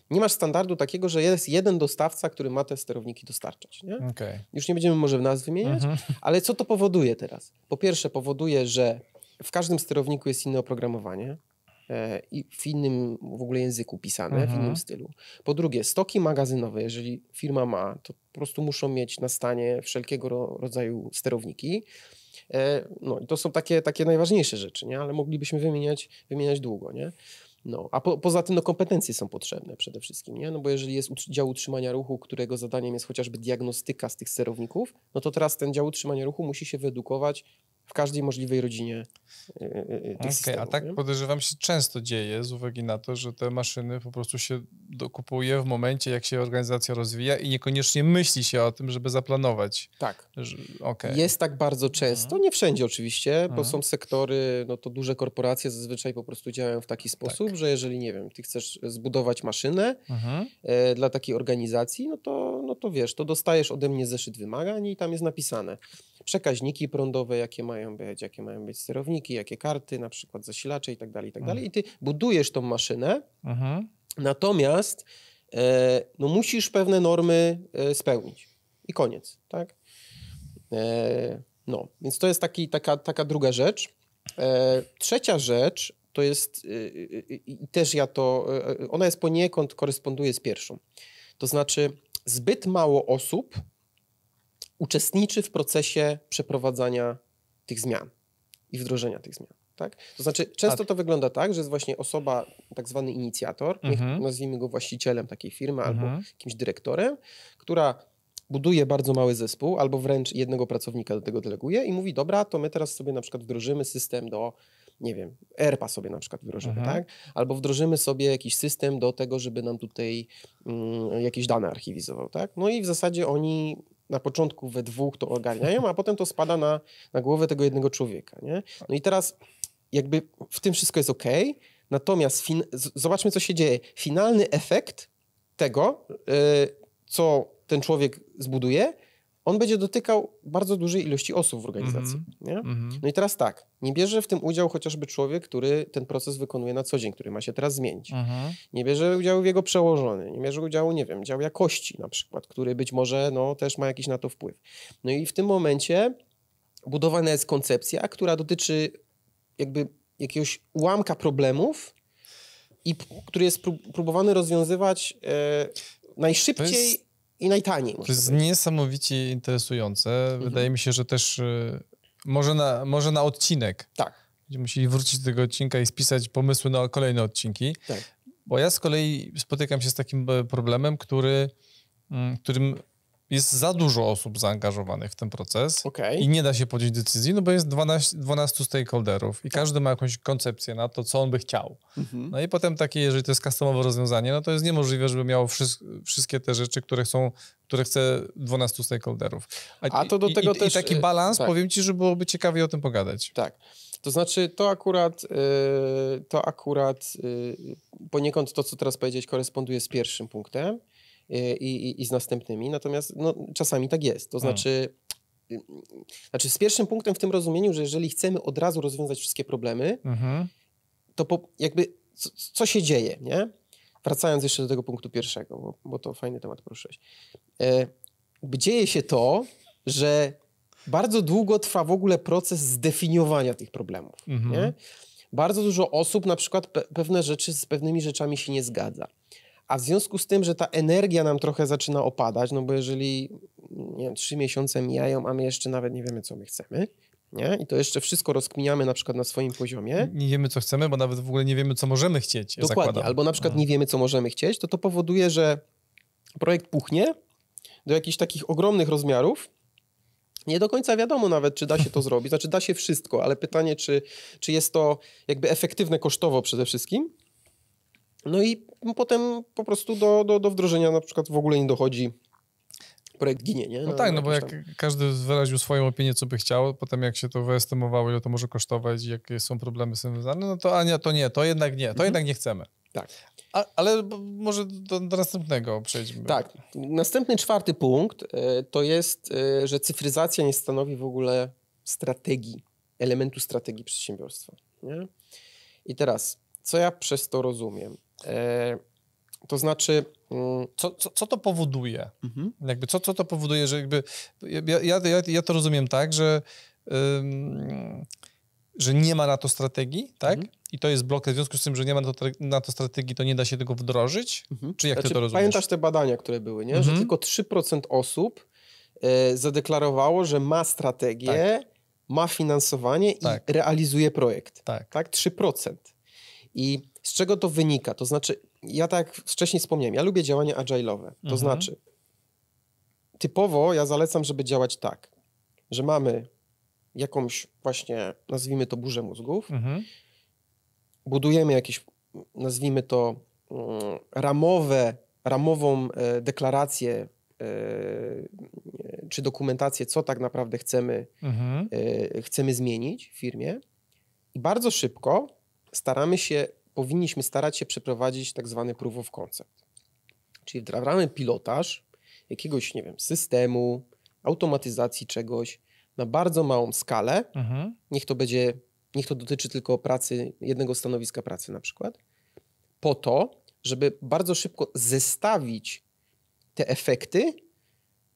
nie masz standardu takiego, że jest jeden dostawca, który ma te sterowniki dostarczać. Nie? Okay. Już nie będziemy może nas wymieniać, mhm. ale co to powoduje teraz? Po pierwsze powoduje, że w każdym sterowniku jest inne oprogramowanie e, i w innym w ogóle języku pisane, w innym mhm. stylu. Po drugie, stoki magazynowe, jeżeli firma ma, to po prostu muszą mieć na stanie wszelkiego rodzaju sterowniki. E, no i to są takie, takie najważniejsze rzeczy, nie? ale moglibyśmy wymieniać, wymieniać długo. Nie? No, a po, poza tym no, kompetencje są potrzebne przede wszystkim, nie? No bo jeżeli jest dział utrzymania ruchu, którego zadaniem jest chociażby diagnostyka z tych sterowników, no to teraz ten dział utrzymania ruchu musi się wyedukować w każdej możliwej rodzinie e, e, e, tych okay, A tak nie? podejrzewam się często dzieje z uwagi na to, że te maszyny po prostu się dokupuje w momencie, jak się organizacja rozwija i niekoniecznie myśli się o tym, żeby zaplanować. Tak. Że, okay. Jest tak bardzo często, mhm. nie wszędzie oczywiście, bo mhm. są sektory, no to duże korporacje zazwyczaj po prostu działają w taki sposób, tak. że jeżeli, nie wiem, ty chcesz zbudować maszynę mhm. e, dla takiej organizacji, no to, no to wiesz, to dostajesz ode mnie zeszyt wymagań i tam jest napisane przekaźniki prądowe, jakie mają być, jakie mają być sterowniki, jakie karty, na przykład zasilacze i tak dalej, i tak dalej. I ty budujesz tą maszynę, mhm. natomiast e, no musisz pewne normy e, spełnić. I koniec, tak? E, no, więc to jest taki, taka, taka druga rzecz. E, trzecia rzecz to jest, e, e, i też ja to, ona jest poniekąd, koresponduje z pierwszą. To znaczy, zbyt mało osób uczestniczy w procesie przeprowadzania tych zmian i wdrożenia tych zmian. Tak? To znaczy, często to wygląda tak, że jest właśnie osoba, tak zwany inicjator, mhm. nazwijmy go właścicielem takiej firmy mhm. albo jakimś dyrektorem, która buduje bardzo mały zespół albo wręcz jednego pracownika do tego deleguje i mówi, dobra, to my teraz sobie na przykład wdrożymy system do, nie wiem, ERPA sobie na przykład wdrożymy, mhm. tak? Albo wdrożymy sobie jakiś system do tego, żeby nam tutaj mm, jakieś dane archiwizował, tak? No i w zasadzie oni na początku we dwóch to ogarniają, a potem to spada na, na głowę tego jednego człowieka. Nie? No i teraz jakby w tym wszystko jest ok, natomiast fin- zobaczmy, co się dzieje. Finalny efekt tego, yy, co ten człowiek zbuduje, on będzie dotykał bardzo dużej ilości osób w organizacji. Mm -hmm. No i teraz tak, nie bierze w tym udział chociażby człowiek, który ten proces wykonuje na co dzień, który ma się teraz zmienić. Mm -hmm. Nie bierze udziału jego przełożony, nie bierze udziału, nie wiem, dział jakości na przykład, który być może no, też ma jakiś na to wpływ. No i w tym momencie budowana jest koncepcja, która dotyczy jakby jakiegoś ułamka problemów, i który jest próbowany rozwiązywać e, najszybciej i najtaniej. To jest powiedzieć. niesamowicie interesujące. Mhm. Wydaje mi się, że też y, może, na, może na odcinek. Tak. Będziemy musieli wrócić do tego odcinka i spisać pomysły na kolejne odcinki. Tak. Bo ja z kolei spotykam się z takim e, problemem, który, mm, którym jest za dużo osób zaangażowanych w ten proces okay. i nie da się podjąć decyzji, no bo jest 12, 12 stakeholderów i tak. każdy ma jakąś koncepcję na to, co on by chciał. Mhm. No i potem takie, jeżeli to jest customowe rozwiązanie, no to jest niemożliwe, żeby miało wszystkie te rzeczy, które chcą, które chce 12 stakeholderów. A, A to do tego i, też... I taki balans, tak. powiem ci, że byłoby ciekawie o tym pogadać. Tak. To znaczy, to akurat, yy, to akurat yy, poniekąd to, co teraz powiedzieć, koresponduje z pierwszym punktem yy, i, i, z następnymi, natomiast no, czasami tak jest. To znaczy, yy, znaczy, z pierwszym punktem w tym rozumieniu, że jeżeli chcemy od razu rozwiązać wszystkie problemy, mhm. to po, jakby co, co, się dzieje, nie? Wracając jeszcze do tego punktu pierwszego, bo, bo to fajny temat poruszyłeś. Yy, dzieje się to, że bardzo długo trwa w ogóle proces zdefiniowania tych problemów. Mhm. Bardzo dużo osób na przykład pe pewne rzeczy z pewnymi rzeczami się nie zgadza. A w związku z tym, że ta energia nam trochę zaczyna opadać, no bo jeżeli nie wiem, trzy miesiące mijają, a my jeszcze nawet nie wiemy, co my chcemy, nie? I to jeszcze wszystko rozkminiamy na przykład na swoim poziomie. Nie wiemy, co chcemy, bo nawet w ogóle nie wiemy, co możemy chcieć. Dokładnie. Zakładam. Albo na przykład mhm. nie wiemy, co możemy chcieć, to to powoduje, że projekt puchnie do jakichś takich ogromnych rozmiarów, nie do końca wiadomo nawet, czy da się to (laughs) zrobić. Znaczy, da się wszystko, ale pytanie, czy, czy jest to jakby efektywne kosztowo przede wszystkim. No i potem po prostu do, do, do wdrożenia na przykład w ogóle nie dochodzi. Projekt ginie, nie? No, no tak, no bo jak tam... każdy wyraził swoją opinię, co by chciał, potem jak się to wyestymowało, ile to może kosztować jakie są problemy z tym związane, no to a nie, to nie, to jednak nie, to mhm. jednak nie chcemy. Tak. A, ale może do, do, następnego przejdźmy. Tak. Następny czwarty punkt e, to jest, e, że cyfryzacja nie stanowi w ogóle strategii, elementu strategii przedsiębiorstwa. Nie? I teraz, co ja przez to rozumiem? E, to znaczy. Mm, co, co, co to powoduje? Mhm. Jakby co, co to powoduje, że jakby. Ja, ja, ja to rozumiem tak, że. Ym, że nie ma na to strategii, tak? Mhm. I to jest blok, w związku z tym, że nie ma na to, na to strategii, to nie da się tego wdrożyć? Mhm. Czy jak znaczy, ty to rozumiesz? Pamiętasz te badania, które były, nie? Mhm. Że tylko 3% osób e, zadeklarowało, że ma strategię, tak. ma finansowanie tak. i realizuje projekt. Tak. tak. 3%. I z czego to wynika? To znaczy, ja tak wcześniej wspomniałem, ja lubię działania agile'owe. To mhm. znaczy, typowo ja zalecam, żeby działać tak, że mamy jakąś właśnie, nazwijmy to burzę mózgów, mhm. budujemy jakieś, nazwijmy to mm, ramowe, ramową e, deklarację e, czy dokumentację, co tak naprawdę chcemy, mhm. E, chcemy zmienić w firmie i bardzo szybko staramy się, powinniśmy starać się przeprowadzić tak zwany proof of concept. Czyli wdrażamy pilotaż jakiegoś, nie wiem, systemu, automatyzacji czegoś, na bardzo małą skalę. Mhm. Niech to będzie, niech to dotyczy tylko pracy, jednego stanowiska pracy na przykład, po to, żeby bardzo szybko zestawić te efekty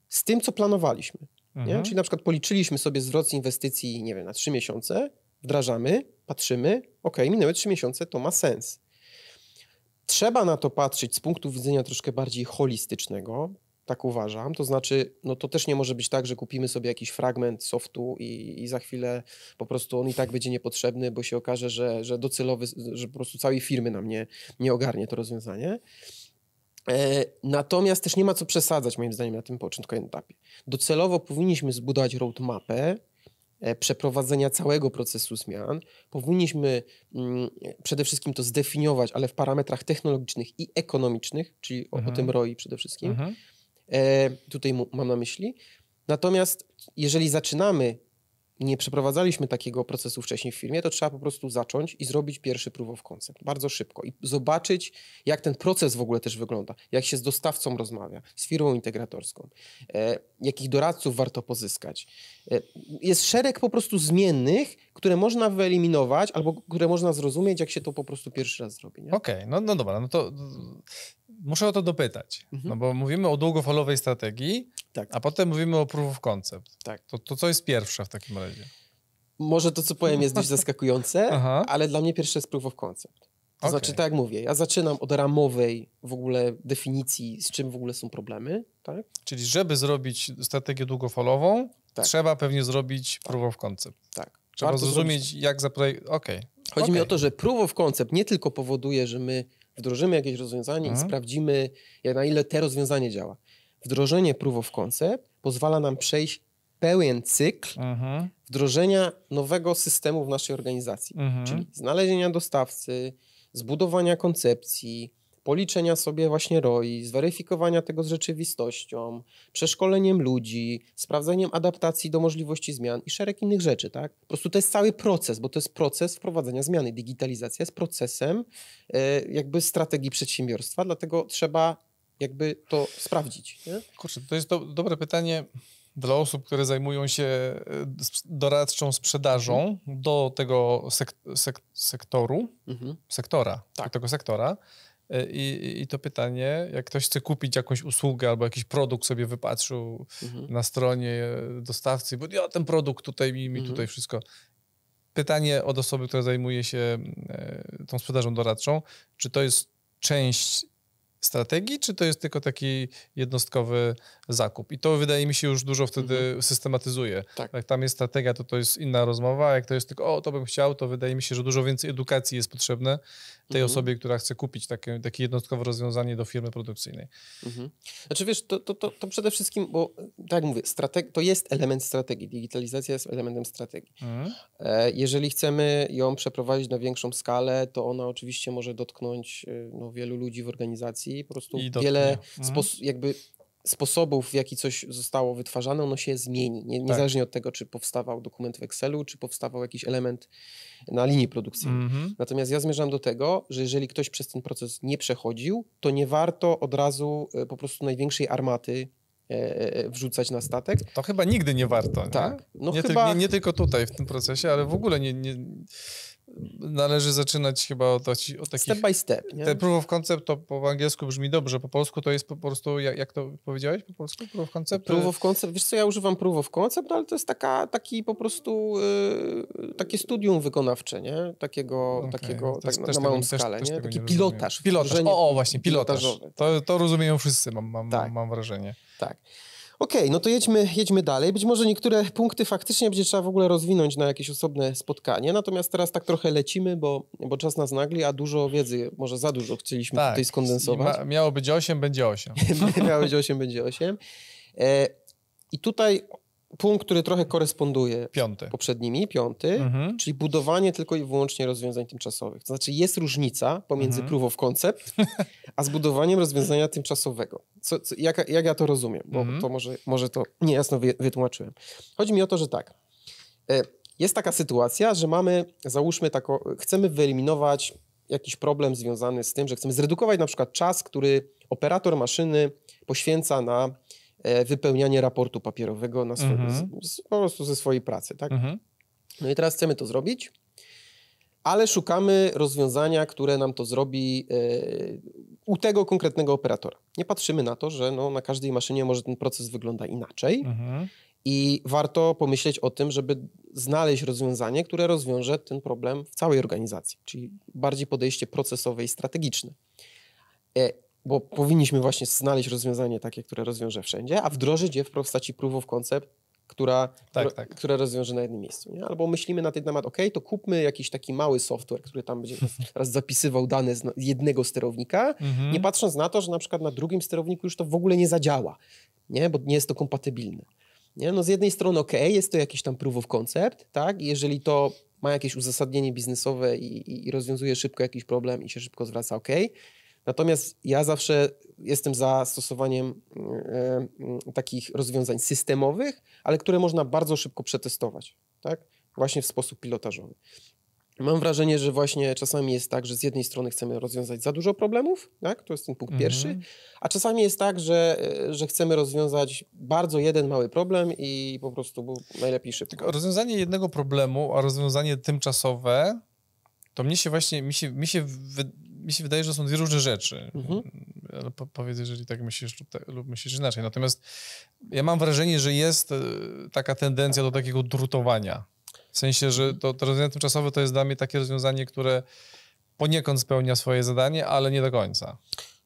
z tym, co planowaliśmy. Mhm. Czyli na przykład policzyliśmy sobie zwrot z inwestycji, nie wiem, na trzy miesiące, wdrażamy, patrzymy, ok, minęły trzy miesiące, to ma sens. Trzeba na to patrzeć z punktu widzenia troszkę bardziej holistycznego, tak uważam. To znaczy, no to też nie może być tak, że kupimy sobie jakiś fragment softu i, i za chwilę po prostu on i tak będzie niepotrzebny, bo się okaże, że, że docelowy, że po prostu całej firmy nam nie, nie ogarnie to rozwiązanie. E, natomiast też nie ma co przesadzać, moim zdaniem, na tym początkowym etapie. Docelowo powinniśmy zbudować roadmapę przeprowadzenia całego procesu zmian. Powinniśmy mm, przede wszystkim to zdefiniować, ale w parametrach technologicznych i ekonomicznych, czyli o, mhm. o tym ROI przede wszystkim. Mhm E, tutaj mam na myśli. Natomiast jeżeli zaczynamy, nie przeprowadzaliśmy takiego procesu wcześniej w firmie, to trzeba po prostu zacząć i zrobić pierwszy proof of concept bardzo szybko i zobaczyć, jak ten proces w ogóle też wygląda, jak się z dostawcą rozmawia, z firmą integratorską, e, jakich doradców warto pozyskać. E, jest szereg po prostu zmiennych, które można wyeliminować albo które można zrozumieć, jak się to po prostu pierwszy raz zrobi. Okej, okay, no, no dobra, no to muszę o to dopytać, mhm. no bo mówimy o długofalowej strategii, tak. a potem mówimy o proof of concept. Tak. To, to co jest pierwsze w takim razie? Może to, co powiem, jest dość (laughs) zaskakujące, ale dla mnie pierwsze jest proof of concept. To okay. znaczy, tak jak mówię, ja zaczynam od ramowej w ogóle definicji, z czym w ogóle są problemy. Tak? Czyli żeby zrobić strategię długofalową, tak. trzeba pewnie zrobić tak. proof of concept. Tak. Trzeba Warto zrozumieć, zrobić... jak zaprojektować. Okej. Okay. Chodzi okay. mi o to, że proof of concept nie tylko powoduje, że my wdrożymy jakieś rozwiązanie mhm. i sprawdzimy, jak na ile te rozwiązanie działa. Wdrożenie proof of concept pozwala nam przejść pełen cykl mhm. wdrożenia nowego systemu w naszej organizacji, mhm. czyli znalezienia dostawcy, zbudowania koncepcji, policzenia sobie właśnie ROI, zweryfikowania tego z rzeczywistością, przeszkoleniem ludzi, sprawdzeniem adaptacji do możliwości zmian i szereg innych rzeczy, tak? Po prostu to jest cały proces, bo to jest proces wprowadzenia zmiany. Digitalizacja jest procesem e, jakby strategii przedsiębiorstwa, dlatego trzeba jakby to sprawdzić. Nie? Kurczę, to jest do, dobre pytanie dla osób, które zajmują się e, doradczą sprzedażą mhm. do tego sek sek sektoru, mhm. sektora, tak. tego sektora. E, I, I, to pytanie, jak ktoś chce kupić jakąś usługę albo jakiś produkt sobie wypatrzył mhm. na stronie dostawcy, bo ja ten produkt tutaj mi, mi mhm. tutaj wszystko. Pytanie od osoby, która zajmuje się e, tą sprzedażą doradczą, czy to jest część strategii, czy to jest tylko taki jednostkowy zakup? I to wydaje mi się już dużo wtedy mhm. systematyzuje. Tak. Jak tam jest strategia, to to jest inna rozmowa, a jak to jest tylko, o, to bym chciał, to wydaje mi się, że dużo więcej edukacji jest potrzebne tej mhm. osobie, która chce kupić takie, takie jednostkowe rozwiązanie do firmy produkcyjnej. Mhm. Znaczy wiesz, to, to, to, to, przede wszystkim, bo tak jak mówię, strateg- to jest element strategii. Digitalizacja jest elementem strategii. Mhm. E, jeżeli chcemy ją przeprowadzić na większą skalę, to ona oczywiście może dotknąć e, no, wielu ludzi w organizacji. Po prostu wiele mhm. spos- jakby sposobów, w jaki coś zostało wytwarzane, ono się zmieni. Nie, tak. niezależnie od tego, czy powstawał dokument w Excelu, czy powstawał jakiś element na linii produkcyjnej. Mm -hmm. Natomiast ja zmierzam do tego, że jeżeli ktoś przez ten proces nie przechodził, to nie warto od razu e, po prostu największej armaty e, e, wrzucać na statek. To chyba nigdy nie warto. Nie? Tak. No nie, chyba... ty, nie, nie, tylko tutaj w tym procesie, ale w ogóle nie, nie należy zaczynać chyba od, od takich... Step by step, nie? Ten proof of concept to po angielsku brzmi dobrze, po polsku to jest po prostu, jak, jak to powiedziałeś po polsku? Proof of concept? Proof of concept, wiesz co, ja używam proof of concept, ale to jest taka, taki po prostu yy, takie studium wykonawcze, nie? Takiego, okay. takiego tak, na, na małą skalę, też, nie? Też taki pilotaż. Pilotaż, o, o, właśnie, pilotaż. To, to rozumieją wszyscy, mam, mam, tak. mam wrażenie. Tak. Okej, okay, no to jedźmy, jedźmy dalej. Być może niektóre punkty faktycznie będzie trzeba w ogóle rozwinąć na jakieś osobne spotkanie, natomiast teraz tak trochę lecimy, bo, bo czas nas nagli, a dużo wiedzy, może za dużo chcieliśmy tak, tutaj skondensować. Ma, miało być 8, będzie 8. (laughs) miało być 8, będzie 8. E, I tutaj punkt, który trochę koresponduje piąty. poprzednimi, piąty, mhm. czyli budowanie tylko i wyłącznie rozwiązań tymczasowych. To znaczy jest różnica pomiędzy mhm. proof of concept, (laughs) a zbudowaniem rozwiązania tymczasowego. Co, co, jak, jak ja to rozumiem? Bo mhm. to może, może to niejasno wytłumaczyłem. Chodzi mi o to, że tak. E, jest taka sytuacja, że mamy, załóżmy, tako, chcemy wyeliminować jakiś problem związany z tym, że chcemy zredukować na przykład czas, który operator maszyny poświęca na wypełnianie raportu papierowego na swoim, mhm. z, po prostu ze swojej pracy. Tak? Mhm. No i teraz chcemy to zrobić, ale szukamy rozwiązania, które nam to zrobi e, u tego konkretnego operatora. Nie patrzymy na to, że no, na każdej maszynie może ten proces wygląda inaczej. Mhm. I warto pomyśleć o tym, żeby znaleźć rozwiązanie, które rozwiąże ten problem w całej organizacji, czyli bardziej podejście procesowe i strategiczne. Bo powinniśmy właśnie znaleźć rozwiązanie takie, które rozwiąże wszędzie, a wdrożyć je w postaci proof of concept, która, tak, która, tak. która rozwiąże na jednym miejscu. Nie? Albo myślimy na ten temat, ok, to kupmy jakiś taki mały software, który tam będzie (laughs) teraz zapisywał dane z jednego sterownika, mhm. nie patrząc na to, że na przykład na drugim sterowniku już to w ogóle nie zadziała, nie? bo nie jest to kompatybilne. Nie? No z jednej strony ok, jest to jakiś tam proof of concept, tak? Jeżeli to ma jakieś uzasadnienie biznesowe i, i, i rozwiązuje szybko jakiś problem i się szybko zwraca, ok, Natomiast ja zawsze jestem za stosowaniem e, takich rozwiązań systemowych, ale które można bardzo szybko przetestować, tak? Właśnie w sposób pilotażowy. Mam wrażenie, że właśnie czasami jest tak, że z jednej strony chcemy rozwiązać za dużo problemów, tak? to jest ten punkt pierwszy, mhm. a czasami jest tak, że, e, że chcemy rozwiązać bardzo jeden mały problem i po prostu był najlepiej szybko. Tylko rozwiązanie jednego problemu, a rozwiązanie tymczasowe, to mnie się właśnie, mi się, mi się mi się wydaje, że są dwie różne rzeczy. Mhm. Ale po, powiedz, jeżeli tak myślisz lub, te, lub myślisz inaczej. Natomiast ja mam wrażenie, że jest e, taka tendencja do takiego drutowania. W sensie, że to, to rozwiązanie tymczasowe to jest dla mnie takie rozwiązanie, które poniekąd spełnia swoje zadanie, ale nie do końca.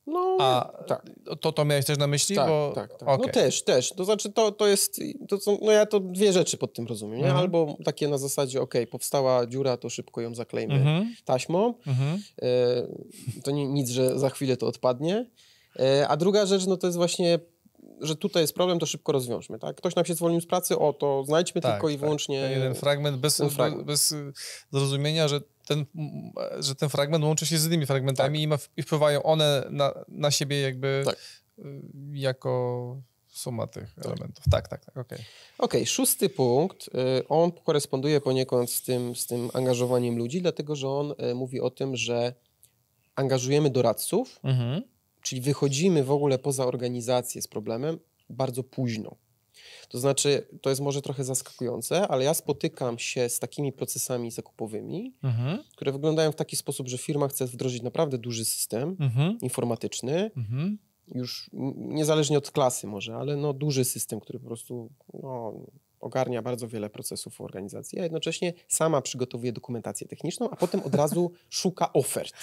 No, A tak. to, to miałeś też na myśli? Tak, bo... tak, tak. Okay. No też, też. To znaczy to, to jest, to są, no ja to dwie rzeczy pod tym rozumiem, nie? Mhm. Albo takie na zasadzie, ok, powstała dziura, to szybko ją zaklejmy mhm. taśmą. Mhm. E, to nie, nic, że za chwilę to odpadnie. E, a druga rzecz, no to jest właśnie że tutaj jest problem, to szybko rozwiążmy, tak? Ktoś nam się zwolnił z pracy, o to znajdźmy tak, tylko i tak. wyłącznie... Jeden fragment bez, ten fragment. bez zrozumienia, że ten, że ten fragment łączy się z innymi fragmentami tak. i, ma, i wpływają one na, na siebie jakby tak. Y, jako suma tych elementów. Tak, tak, tak, okej. Okay. Okay, szósty punkt, y, on koresponduje poniekąd z tym, z tym angażowaniem ludzi, dlatego że on y, mówi o tym, że angażujemy doradców, mhm. Czyli wychodzimy w ogóle poza organizację z problemem bardzo późno. To znaczy, to jest może trochę zaskakujące, ale ja spotykam się z takimi procesami zakupowymi, mhm. które wyglądają w taki sposób, że firma chce wdrożyć naprawdę duży system mhm. informatyczny, mhm. już niezależnie od klasy może, ale no duży system, który po prostu no, ogarnia bardzo wiele procesów w organizacji, a jednocześnie sama przygotowuje dokumentację techniczną, a potem od razu szuka ofert.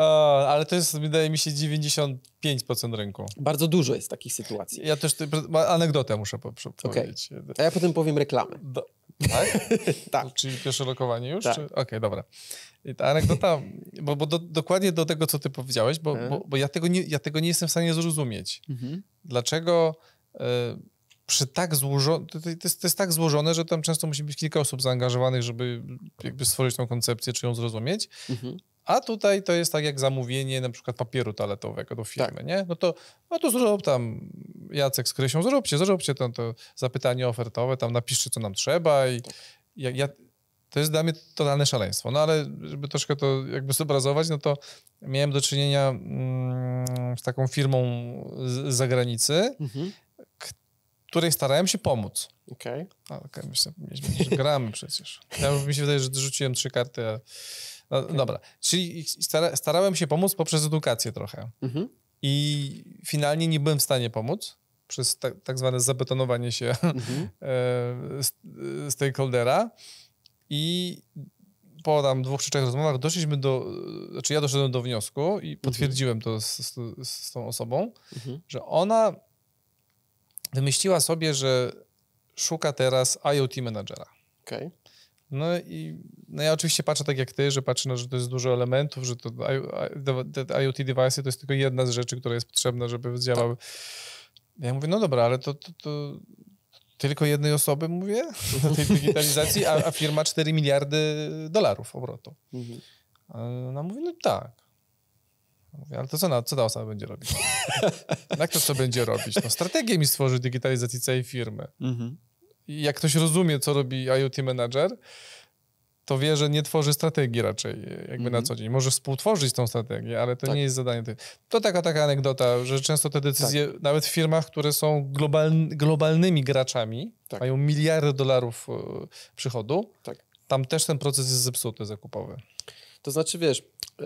O, ale to jest, wydaje mi się, 95% rynku. Bardzo dużo jest takich sytuacji. Ja też anegdotę muszę po, po, okay. powiedzieć. A ja potem powiem reklamę. Do, tak? (laughs) tak. Czyli pierwsze lokowanie już? Tak. Okej, okay, dobra. I ta anegdota, bo, bo do, dokładnie do tego, co ty powiedziałeś, bo, bo, bo, ja, tego nie, ja tego nie jestem w stanie zrozumieć. Mhm. Dlaczego y, przy tak złożonym, to, to, jest, to jest tak złożone, że tam często musi być kilka osób zaangażowanych, żeby jakby stworzyć tą koncepcję, czy ją zrozumieć. Mhm. A tutaj to jest tak jak zamówienie na przykład papieru toaletowego do firmy, tak. nie? No to, no to zrób tam, Jacek z Krysią, zróbcie, zróbcie to, to zapytanie ofertowe, tam napiszcie, co nam trzeba i tak. ja, ja, to jest dla mnie totalne szaleństwo. No ale żeby troszkę to jakby zobrazować, no to miałem do czynienia mm, z taką firmą z zagranicy, mhm. której starałem się pomóc. Okej. Okay. okay, gramy przecież. Ja mi się wydaje, że rzuciłem trzy karty, a no, okay. Dobra, czyli stara, starałem się pomóc poprzez edukację trochę. Mhm. I finalnie nie byłem w stanie pomóc przez tak, tak zwane zabetonowanie się mhm. (laughs) E, stakeholdera. I po tam dwóch czy trzech rozmowach doszliśmy do, znaczy ja doszedłem do wniosku i mhm. potwierdziłem mhm. to z, z, z, tą osobą, mhm. że ona wymyśliła sobie, że szuka teraz IoT menadżera. Okay. No i no ja oczywiście patrzę tak jak ty, że patrzę, no, że to jest dużo elementów, że to te IoT device to jest tylko jedna z rzeczy, która jest potrzebna, żeby działały. Ja mówię, no dobra, ale to, to, to tylko jednej osoby mówię na tej (laughs) digitalizacji, a, a, firma 4 miliardy dolarów obrotu. Mhm. Ona mówi, no tak. Mówię, ale to co, na, co ta osoba będzie robić? (laughs) jak to co będzie robić? No strategię mi stworzy digitalizacji całej firmy. Mhm jak ktoś rozumie, co robi IoT Manager, to wie, że nie tworzy strategii raczej, jakby mm -hmm. na mhm. co dzień. Może współtworzyć tą strategię, ale to tak. nie jest zadanie. To taka taka anegdota, że często te decyzje, tak. nawet w firmach, które są globalnymi graczami, tak. mają miliardy dolarów e, przychodu, tak. tam też ten proces jest zepsuty zakupowy. To znaczy, wiesz, e,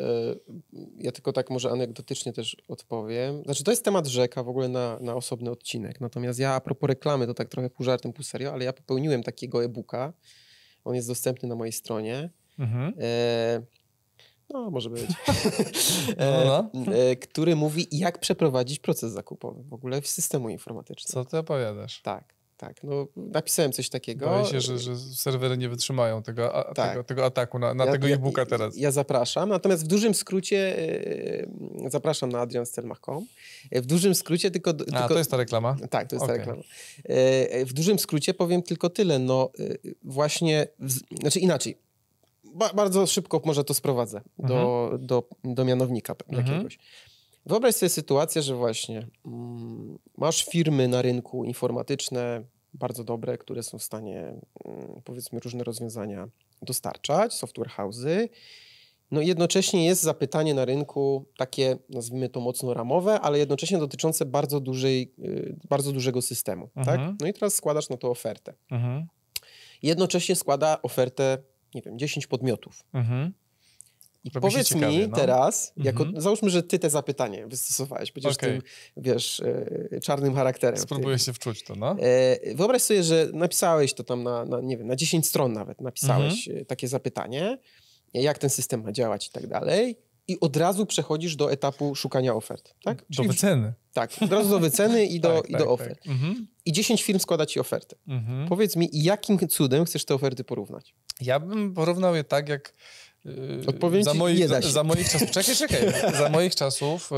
ja tylko tak może anegdotycznie też odpowiem. Znaczy, to jest temat rzeka w ogóle na, na osobny odcinek. Natomiast ja a propos reklamy, to tak trochę pół żartem, pół serio, ale ja popełniłem takiego e-booka. On jest dostępny na mojej stronie. Mhm. E, no, może być. (laughs) e, no, no. E, który mówi, jak przeprowadzić proces zakupowy w ogóle w systemu informatycznym. Co ty opowiadasz? Tak. Tak, no napisałem coś takiego. Boję się, że, że serwery nie wytrzymają tego, a, tak. tego, tego, ataku na, na ja, tego e-booka teraz. Ja, ja, zapraszam, natomiast w dużym skrócie yy, zapraszam na adrianstelmach.com. W dużym skrócie tylko, a, tylko... to jest ta reklama? Tak, to jest okay. ta reklama. Yy, w dużym skrócie powiem tylko tyle, no yy, właśnie, w, znaczy inaczej, ba, bardzo szybko może to sprowadzę mhm. do, do, do mianownika mhm. jakiegoś. Wyobraź sobie sytuację, że właśnie mm, masz firmy na rynku informatyczne bardzo dobre, które są w stanie mm, powiedzmy różne rozwiązania dostarczać, software house'y. No i jednocześnie jest zapytanie na rynku takie, nazwijmy to mocno ramowe, ale jednocześnie dotyczące bardzo, dużej, y, bardzo dużego systemu. Tak? Mhm. Tak? No i teraz składasz na to ofertę. Mhm. Jednocześnie składa ofertę, nie wiem, 10 podmiotów. Mhm. I Robi powiedz ciekawie, mi no. teraz, jako, mhm. załóżmy, że ty te zapytanie wystosowałeś, będziesz okay. tym, wiesz, e, czarnym charakterem. Spróbuję się wczuć to, no. E, wyobraź sobie, że napisałeś to tam na, na, nie wiem, na 10 stron nawet, napisałeś mhm. E, takie zapytanie, jak ten system ma działać i tak dalej i od razu przechodzisz do etapu szukania ofert, tak? Do Czyli, wyceny. Tak, od razu do wyceny i (laughs) do, tak, i do tak, ofert. Tak. Mhm. I 10 firm składa ci ofertę. Mhm. Powiedz mi, jakim cudem chcesz te oferty porównać? Ja bym porównał je tak, jak Yy, Odpowiem za, moich, za, za moich czasów. Czekaj, czekaj. (laughs) za moich czasów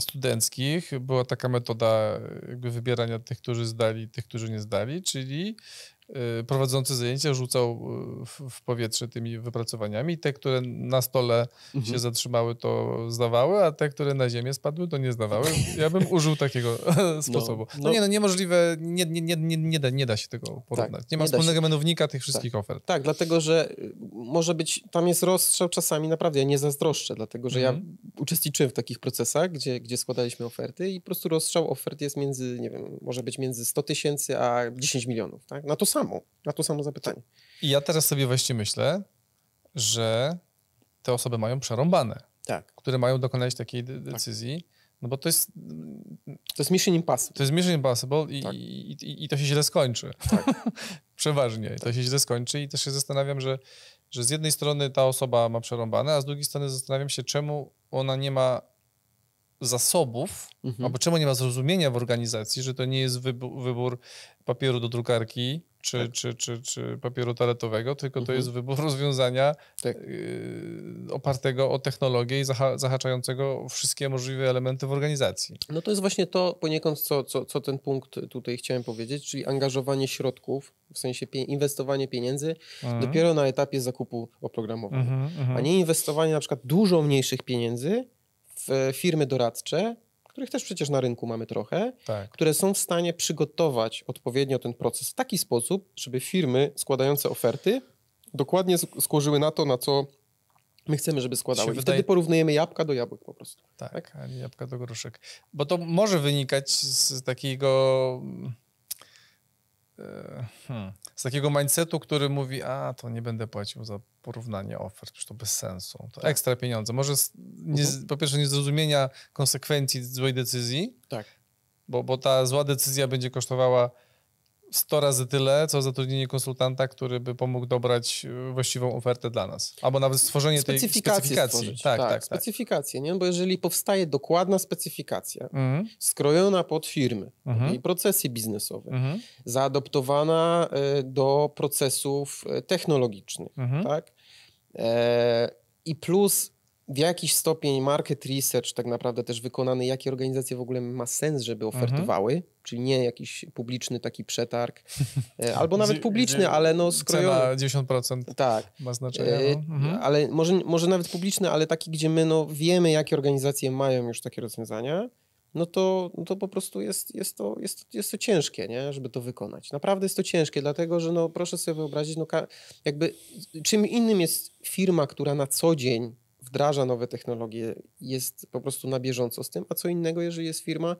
studenckich była taka metoda jakby wybierania tych, którzy zdali, tych, którzy nie zdali, czyli Y, prowadzący zajęcia rzucał y, w, powietrze tymi wypracowaniami. Te, które na stole mhm. się zatrzymały, to zdawały, a te, które na ziemię spadły, to nie zdawały. Ja bym użył takiego (laughs) sposobu. No, no, no, nie, no niemożliwe, nie, nie, nie, nie, nie, da, nie da się tego porównać. Tak, nie ma nie wspólnego mianownika tych wszystkich tak. ofert. Tak, dlatego, że y, może być, tam jest rozstrzał czasami, naprawdę, ja nie zazdroszczę, dlatego, że mhm. ja uczestniczyłem w takich procesach, gdzie, gdzie składaliśmy oferty i po prostu rozstrzał ofert jest między, nie wiem, może być między 100 tysięcy a 10 milionów, tak? Na to samo, na to samo zapytanie. I ja teraz sobie właśnie myślę, że te osoby mają przerąbane, tak. które mają dokonać takiej tak. decyzji, tak. no bo to jest... To jest mission impossible. To jest mission impossible i, tak. i, i, i to się źle skończy. Tak. (laughs) Przeważnie. To się źle skończy i też się zastanawiam, że, że z jednej strony ta osoba ma przerąbane, a z drugiej strony zastanawiam się, czemu ona nie ma zasobów, mhm. albo czemu nie ma zrozumienia w organizacji, że to nie jest wybór papieru do drukarki czy, tak. czy, czy, czy papieru toaletowego, tylko mhm. to jest wybór rozwiązania tak. y, opartego o technologię i zaha zahaczającego wszystkie możliwe elementy w organizacji. No to jest właśnie to poniekąd, co, co, co ten punkt tutaj chciałem powiedzieć, czyli angażowanie środków, w sensie pie inwestowanie pieniędzy mhm. dopiero na etapie zakupu oprogramowania, mhm, mhm. a nie inwestowanie na przykład dużo mniejszych pieniędzy w firmy doradcze, których też przecież na rynku mamy trochę, tak. które są w stanie przygotować odpowiednio ten proces w taki sposób, żeby firmy składające oferty dokładnie skłożyły na to, na co my chcemy, żeby składały. I wydaje... wtedy porównujemy jabłka do jabłek po prostu. Tak, tak? jabłka do gruszek. Bo to może wynikać z takiego hmm, z takiego mindsetu, który mówi, a to nie będę płacił za porównanie ofert, przecież to bez sensu. To tak. ekstra pieniądze. Może z, nie, mhm. po pierwsze niezrozumienia konsekwencji złej decyzji, tak. bo, bo ta zła decyzja będzie kosztowała 100 razy tyle, co zatrudnienie konsultanta, który by pomógł dobrać y, właściwą ofertę dla nas. Albo nawet stworzenie tej specyfikacji. Tak, tak, tak, tak, specyfikację, nie? Bo jeżeli powstaje dokładna specyfikacja, mhm. skrojona pod firmy mhm. i procesy biznesowe, mhm. zaadoptowana y, do procesów y, technologicznych, mhm. tak? E, I plus w jakiś stopień market research tak naprawdę też wykonany, jakie organizacje w ogóle ma sens, żeby mhm. ofertowały, mhm. czyli nie jakiś publiczny taki przetarg, e, (laughs) albo nawet publiczny, ale no skrojony. Cena 10% tak. ma znaczenie. No. E, mhm. Ale może, może nawet publiczny, ale taki, gdzie my no wiemy, jakie organizacje mają już takie rozwiązania, no to, no to po prostu jest, jest, to, jest, jest to ciężkie, nie? żeby to wykonać. Naprawdę jest to ciężkie, dlatego że no, proszę sobie wyobrazić, no, jakby czym innym jest firma, która na co dzień wdraża nowe technologie, jest po prostu na bieżąco z tym, a co innego, jeżeli jest firma,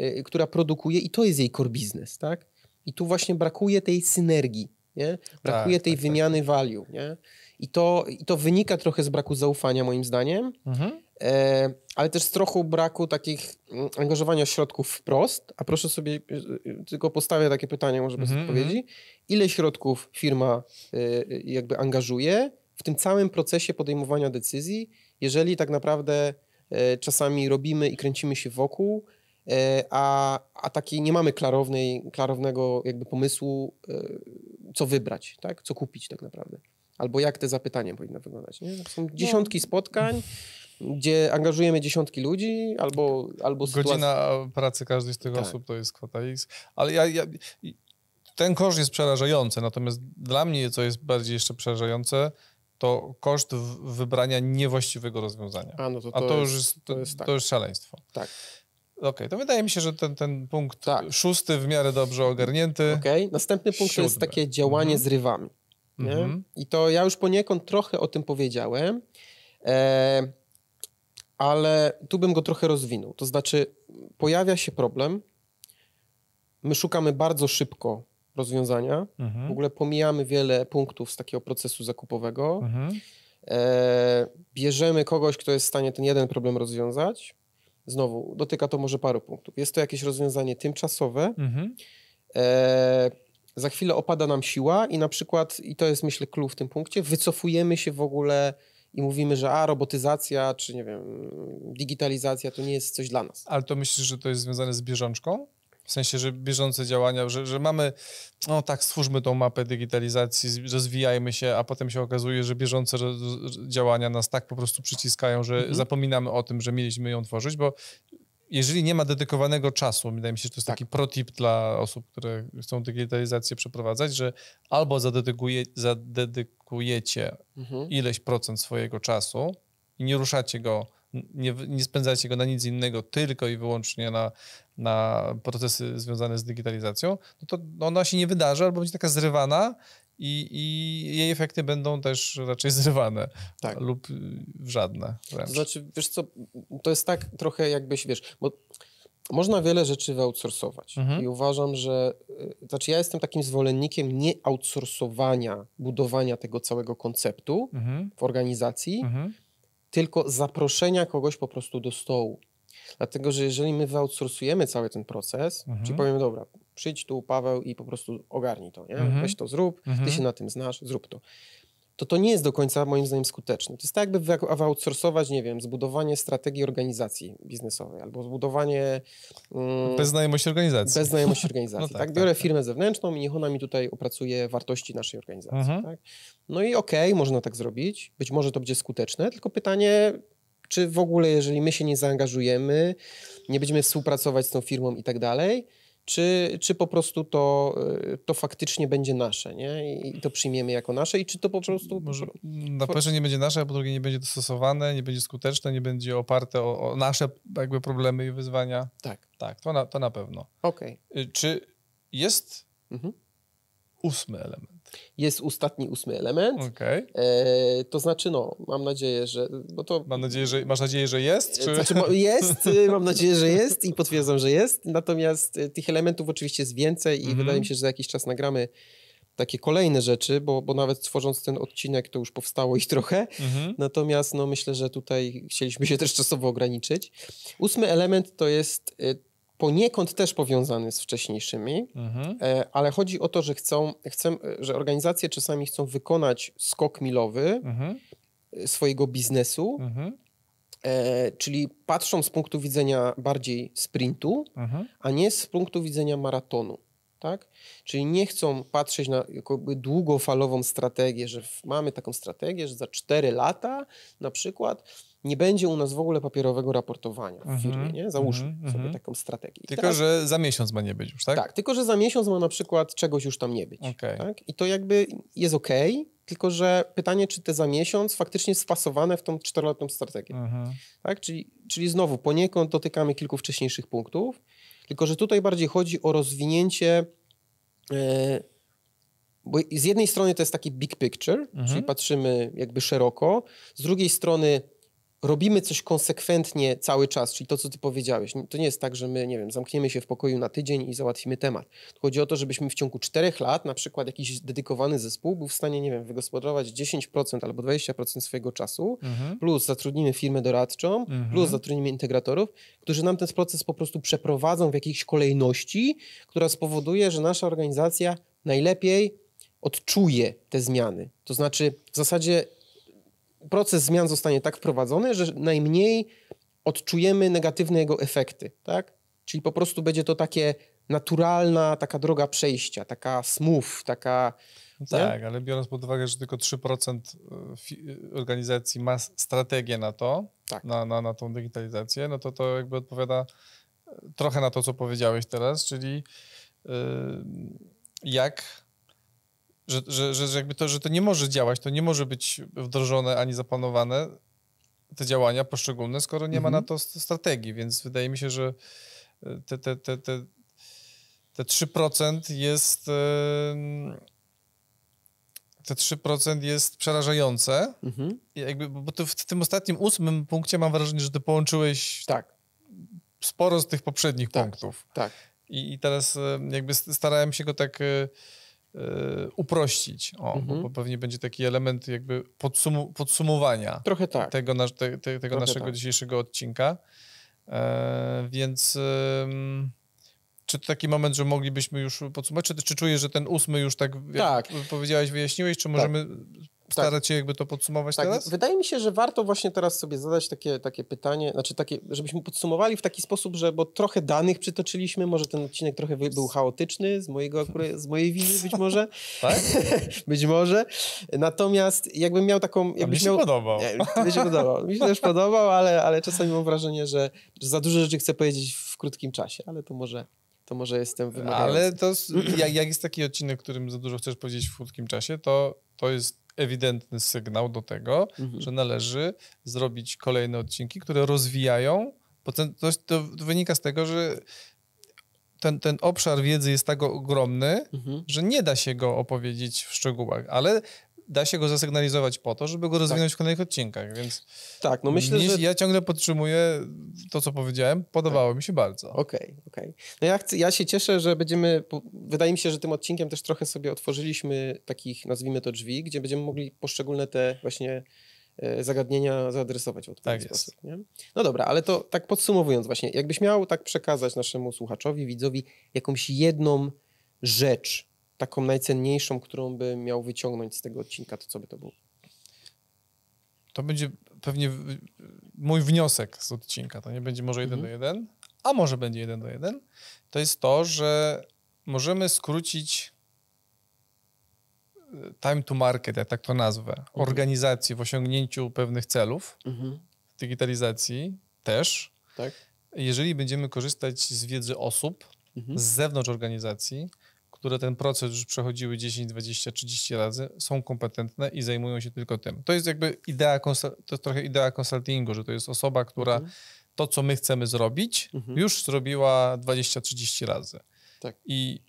y, która produkuje i to jest jej core business, tak? I tu właśnie brakuje tej synergii, nie? Brakuje tak, tej tak, tak. wymiany tak. value, nie? I to, I to wynika trochę z braku zaufania, moim zdaniem, mhm. e, ale też z trochę braku takich mm, angażowania środków wprost. A proszę sobie, y, y, tylko postawię takie pytanie, może bez mhm, odpowiedzi. Mhm. Ile środków firma y, jakby angażuje w tym całym procesie podejmowania decyzji, jeżeli tak naprawdę e, czasami robimy i kręcimy się wokół, e, a, a takiej nie mamy klarownej, klarownego jakby pomysłu, e, co wybrać, tak? co kupić tak naprawdę. Albo jak te zapytania powinny wyglądać. Nie? Są no. dziesiątki spotkań, gdzie angażujemy dziesiątki ludzi, albo, albo Godzina pracy każdej z tych tak. osób to jest kwota X. Ale ja, ja, ten koszt jest przerażający, natomiast dla mnie, co jest bardziej jeszcze przerażające, to koszt wybrania niewłaściwego rozwiązania. A, no to, to, A to, jest, już jest, to, jest, tak. to już szaleństwo. Tak. Okej, okay, to wydaje mi się, że ten, ten punkt tak. szósty w miarę dobrze ogarnięty. Okej, okay. następny punkt Siódmy. to jest takie działanie mhm. z rywami. Mhm. I to ja już poniekąd trochę o tym powiedziałem, e, ale tu bym go trochę rozwinął. To znaczy, pojawia się problem, my szukamy bardzo szybko rozwiązania. Mhm. W ogóle pomijamy wiele punktów z takiego procesu zakupowego. Mhm. E, bierzemy kogoś, kto jest w stanie ten jeden problem rozwiązać. Znowu, dotyka to może paru punktów. Jest to jakieś rozwiązanie tymczasowe. Mhm. E, za chwilę opada nam siła i na przykład, i to jest myślę clue w tym punkcie, wycofujemy się w ogóle i mówimy, że a, robotyzacja, czy nie wiem, digitalizacja to nie jest coś dla nas. Ale to myślisz, że to jest związane z bieżączką? W sensie, że bieżące działania, że, że mamy, no tak, stwórzmy tą mapę digitalizacji, rozwijajmy się, a potem się okazuje, że bieżące działania nas tak po prostu przyciskają, że mhm. zapominamy o tym, że mieliśmy ją tworzyć, bo jeżeli nie ma dedykowanego czasu, wydaje mi się, że to jest tak. taki protip dla osób, które chcą digitalizację przeprowadzać, że albo zadedykuje, zadedykujecie mhm. ileś procent swojego czasu i nie ruszacie go, nie, nie spędzacie go na nic innego, tylko i wyłącznie na, na procesy związane z digitalizacją, no to ona się nie wydarzy albo będzie taka zrywana i, i jej efekty będą też raczej (laughs) zrywane tak. lub żadne. Wręcz. Znaczy, wiesz co, to jest tak trochę jakbyś, wiesz, bo można wiele rzeczy wyoutsourcować mhm. i uważam, że, y, znaczy ja jestem takim zwolennikiem nie outsourcowania, budowania tego całego konceptu mhm. w organizacji, mhm. Tylko zaproszenia kogoś po prostu do stołu. Dlatego, że jeżeli my wyoutsourcujemy cały ten proces, mhm. czyli powiemy, dobra, przyjdź tu Paweł i po prostu ogarnij to, nie? Mhm. weź to zrób, ty mhm. się na tym znasz, zrób to. To to nie jest do końca moim zdaniem skuteczne. To jest tak jakby wyoutsourcować, nie wiem, zbudowanie strategii organizacji biznesowej albo zbudowanie... Mm, bez znajomości organizacji. Bez znajomości (laughs) organizacji, no tak, tak, Biorę tak, firmę tak. zewnętrzną i niech ona mi tutaj opracuje wartości naszej organizacji, mhm. tak? No i okej, okay, można tak zrobić, być może to będzie skuteczne, tylko pytanie, czy w ogóle, jeżeli my się nie zaangażujemy, nie będziemy współpracować z tą firmą i tak dalej, czy, czy po prostu to, y, to faktycznie będzie nasze, nie? I to przyjmiemy jako nasze i czy to po prostu... Może na pierwsze nie będzie nasze, a po drugie nie będzie dostosowane, nie będzie skuteczne, nie będzie oparte o, o nasze jakby problemy i wyzwania. Tak. Tak, to na, to na pewno. Okej. Okay. Czy jest mhm. ósmy element? Jest ostatni, ósmy element. Okay. E, to znaczy, no, mam nadzieję, że. Bo to, mam nadzieję, że masz nadzieję, że jest? Czy... Znaczy, jest, (laughs) mam nadzieję, że jest i potwierdzam, że jest. Natomiast y, tych elementów oczywiście jest więcej i mm -hmm. wydaje mi się, że za jakiś czas nagramy takie kolejne rzeczy, bo, bo nawet tworząc ten odcinek to już powstało ich trochę. Mhm. Natomiast no, myślę, że tutaj chcieliśmy się też czasowo ograniczyć. Ósmy element to jest y, poniekąd też powiązany z wcześniejszymi, mhm. E, ale chodzi o to, że chcą, chcą, że organizacje czasami chcą wykonać skok milowy mhm. E, swojego biznesu, mhm. e, czyli patrzą z punktu widzenia bardziej sprintu, mhm. a nie z punktu widzenia maratonu. Tak? Czyli nie chcą patrzeć na długofalową strategię, że mamy taką strategię, że za 4 lata na przykład nie będzie u nas w ogóle papierowego raportowania w firmie, mm -hmm, nie? Załóżmy mm -hmm. sobie mhm. taką strategię. tylko, teraz, że za miesiąc ma nie być już, tak? Tak, tylko, że za miesiąc ma na przykład czegoś już tam nie być. Okay. Tak? I to jakby jest ok, tylko, że pytanie, czy te za miesiąc faktycznie jest wpasowane w tą czteroletnią strategię. Tak? Czyli, czyli znowu poniekąd dotykamy kilku wcześniejszych punktów, tylko, że tutaj bardziej chodzi o rozwinięcie yy, bo z jednej strony to jest taki big picture, czyli mhm. patrzymy jakby szeroko, z drugiej strony robimy coś konsekwentnie cały czas, czyli to, co ty powiedziałeś. To nie jest tak, że my, nie wiem, zamkniemy się w pokoju na tydzień i załatwimy temat. Chodzi o to, żebyśmy w ciągu czterech lat, na przykład jakiś dedykowany zespół był w stanie, nie wiem, wygospodarować 10% albo 20% swojego czasu, mhm. plus zatrudnimy firmę doradczą, mhm. plus zatrudnimy integratorów, którzy nam ten proces po prostu przeprowadzą w jakiejś kolejności, która spowoduje, że nasza organizacja najlepiej odczuje te zmiany. To znaczy, w zasadzie proces zmian zostanie tak wprowadzony, że najmniej odczujemy negatywne jego efekty, tak? Czyli po prostu będzie to takie naturalna taka droga przejścia, taka smooth, taka... tak, ale biorąc pod uwagę, że tylko 3% e, organizacji ma strategię na to, tak. na, na, na tą digitalizację, no to to jakby odpowiada e, trochę na to, co powiedziałeś teraz, czyli yy, jak że, że, że, że jakby to, że to nie może działać, to nie może być wdrożone ani zaplanowane, te działania poszczególne, skoro nie mhm. ma na to strategii, więc wydaje mi się, że e, te, te, te, te, te 3% jest te 3% jest przerażające. Mhm. Jakby, bo ty w tym ostatnim ósmym punkcie mam wrażenie, że ty połączyłeś tak. sporo z tych poprzednich tak, punktów. Tak. I, I teraz jakby starałem się go tak e, Y, uprościć, o, mhm. bo, pewnie będzie taki element jakby podsum podsumowania tak. tego, na, te, te, tego naszego tak. dzisiejszego odcinka. E, więc e, czy to taki moment, że moglibyśmy już podsumować, czy, czy czujesz, że ten ósmy już tak, tak. powiedziałeś, wyjaśniłeś, czy możemy... Tak starać się jakby to podsumować tak, teraz? Wydaje mi się, że warto właśnie teraz sobie zadać takie, takie pytanie, znaczy takie, żebyśmy podsumowali w taki sposób, że bo trochę danych przytoczyliśmy, może ten odcinek trochę był chaotyczny, z mojego z mojej winy być może. (laughs) tak? (laughs) być może. Natomiast jakbym miał taką... Jakbyś mi się miał, podobał. Nie, mi się podobał. Mi się też podobał, ale, ale czasami mam wrażenie, że, że za dużo rzeczy chcę powiedzieć w krótkim czasie, ale to może to może jestem wymagający. Ale to, jak, jak jest taki odcinek, którym za dużo chcesz powiedzieć w krótkim czasie, to, to jest ewidentny sygnał do tego, mhm. że należy zrobić kolejne odcinki, które rozwijają, bo ten, to, to wynika z tego, że ten, ten obszar wiedzy jest tak ogromny, mhm. że nie da się go opowiedzieć w szczegółach, ale da się go zasygnalizować po to, żeby go rozwinąć tak. w kolejnych odcinkach, więc tak, no myślę, że... ja ciągle podtrzymuję to, co powiedziałem, podobało tak. mi się bardzo. Okej, okay, okej. Okay. No ja, chcę, ja się cieszę, że będziemy, wydaje mi się, że tym odcinkiem też trochę sobie otworzyliśmy takich, nazwijmy to drzwi, gdzie będziemy mogli poszczególne te właśnie e, zagadnienia zaadresować w odpowiedni tak sposób. Nie? No dobra, ale to tak podsumowując właśnie, jakbyś miał tak przekazać naszemu słuchaczowi, widzowi jakąś jedną rzecz, taką najcenniejszą, którą by miał wyciągnąć z tego odcinka, to co by to było? To będzie pewnie mój wniosek z odcinka. To nie będzie może jeden mhm. do jeden, a może będzie jeden do jeden. To jest to, że możemy skrócić e, time to market, jak tak to nazwę, mhm. organizacji w osiągnięciu pewnych celów, mhm. digitalizacji też. Tak. Jeżeli będziemy korzystać z wiedzy osób mhm. z zewnątrz organizacji, które ten proces już przechodziły 10, 20, 30 razy, są kompetentne i zajmują się tylko tym. To jest jakby idea, to jest trochę idea konsultingu, że to jest osoba, która mhm. to, co my chcemy zrobić, mhm. już zrobiła 20-30 razy. Tak. I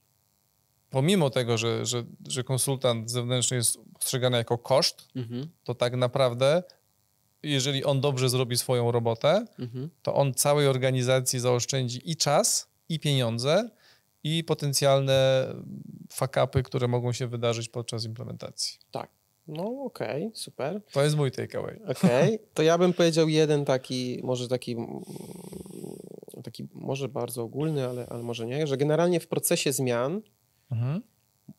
pomimo tego, że, że, że konsultant zewnętrzny jest postrzegany jako koszt, mhm. to tak naprawdę jeżeli on dobrze zrobi swoją robotę, mhm. to on całej organizacji zaoszczędzi i czas, i pieniądze, i potencjalne fakapy, które mogą się wydarzyć podczas implementacji. Tak. No okej, okay, super. To jest mój takeaway. Okej, okay. (laughs) to ja bym powiedział jeden taki, może taki, taki może bardzo ogólny, ale, ale może nie, że generalnie w procesie zmian mhm.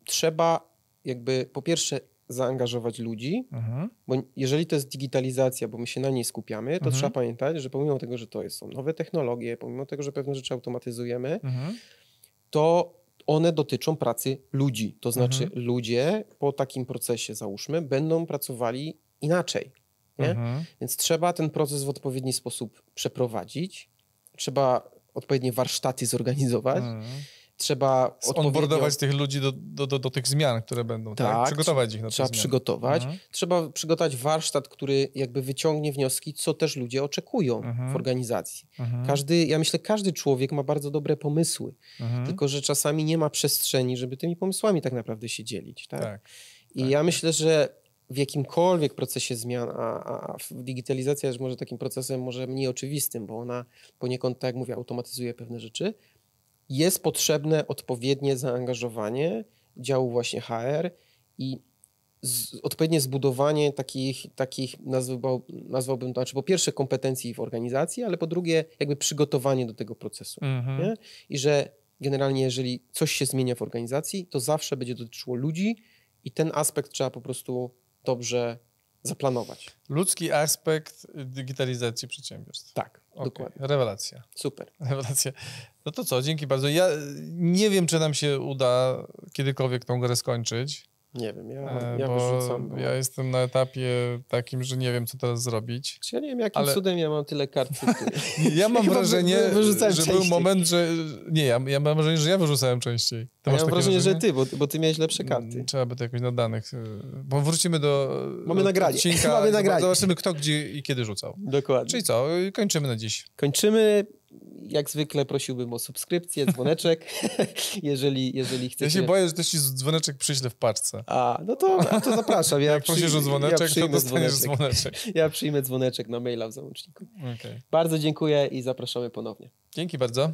trzeba jakby po pierwsze zaangażować ludzi, mhm. bo jeżeli to jest digitalizacja, bo my się na niej skupiamy, to mhm. trzeba pamiętać, że pomimo tego, że to są nowe technologie, pomimo tego, że pewne rzeczy automatyzujemy, mhm to one dotyczą pracy ludzi. To znaczy, mhm. ludzie po takim procesie, załóżmy, będą pracowali inaczej. Mhm. Więc trzeba ten proces w odpowiedni sposób przeprowadzić, trzeba odpowiednie warsztaty zorganizować. Mhm trzeba onboardować tych ludzi do, do, do, do, tych zmian, które będą, tak? tak? Przygotować ich na Trzeba przygotować. Mhm. Trzeba przygotować warsztat, który jakby wyciągnie wnioski, co też ludzie oczekują mhm. w organizacji. Mhm. Każdy, ja myślę, każdy człowiek ma bardzo dobre pomysły, mhm. tylko że czasami nie ma przestrzeni, żeby tymi pomysłami tak naprawdę się dzielić, tak? tak. I tak. ja myślę, że w jakimkolwiek procesie zmian, a, a digitalizacja jest może takim procesem może mniej oczywistym, bo ona poniekąd, tak jak mówię, automatyzuje pewne rzeczy, jest potrzebne odpowiednie zaangażowanie działu właśnie HR i z, odpowiednie zbudowanie takich, takich nazwał, nazwałbym to, znaczy po pierwsze kompetencji w organizacji, ale po drugie jakby przygotowanie do tego procesu. Mhm. I że generalnie jeżeli coś się zmienia w organizacji, to zawsze będzie dotyczyło ludzi i ten aspekt trzeba po prostu dobrze zaplanować. Ludzki aspekt digitalizacji przedsiębiorstw. Tak, okay. dokładnie. Rewelacja. Super. (laughs) Rewelacja. No to co, dzięki bardzo. Ja nie wiem, czy nam się uda kiedykolwiek tą grę skończyć. Nie wiem, ja, e, ja bo wyrzucam. Bo... Ja jestem na etapie takim, że nie wiem, co teraz zrobić. Czy ja nie wiem, jakim ale... cudem ja mam tyle kart. (laughs) ja mam (laughs) wrażenie, że częściej. był moment, że... Nie, ja, ja mam wrażenie, że ja wyrzucałem częściej. Ty ja mam wrażenie, wrażenie, że ty, bo, bo ty miałeś lepsze karty. Mm, trzeba by to jakoś na danych... E, bo wrócimy do Mamy nagranie. Odcinka, (laughs) Mamy nagranie. Zobaczymy, kto gdzie i kiedy rzucał. Dokładnie. Czyli co, kończymy na dziś. Kończymy jak zwykle prosiłbym o subskrypcję, dzwoneczek, (laughs) jeżeli, jeżeli chcecie. Ja się boję, że też ci dzwoneczek przyślę w paczce. A, no to, no to zapraszam. Ja jak przy... prosisz o dzwoneczek, ja to dostaniesz dzwoneczek. dzwoneczek. Ja przyjmę dzwoneczek na maila w załączniku. Okay. Bardzo dziękuję i zapraszamy ponownie. Dzięki bardzo.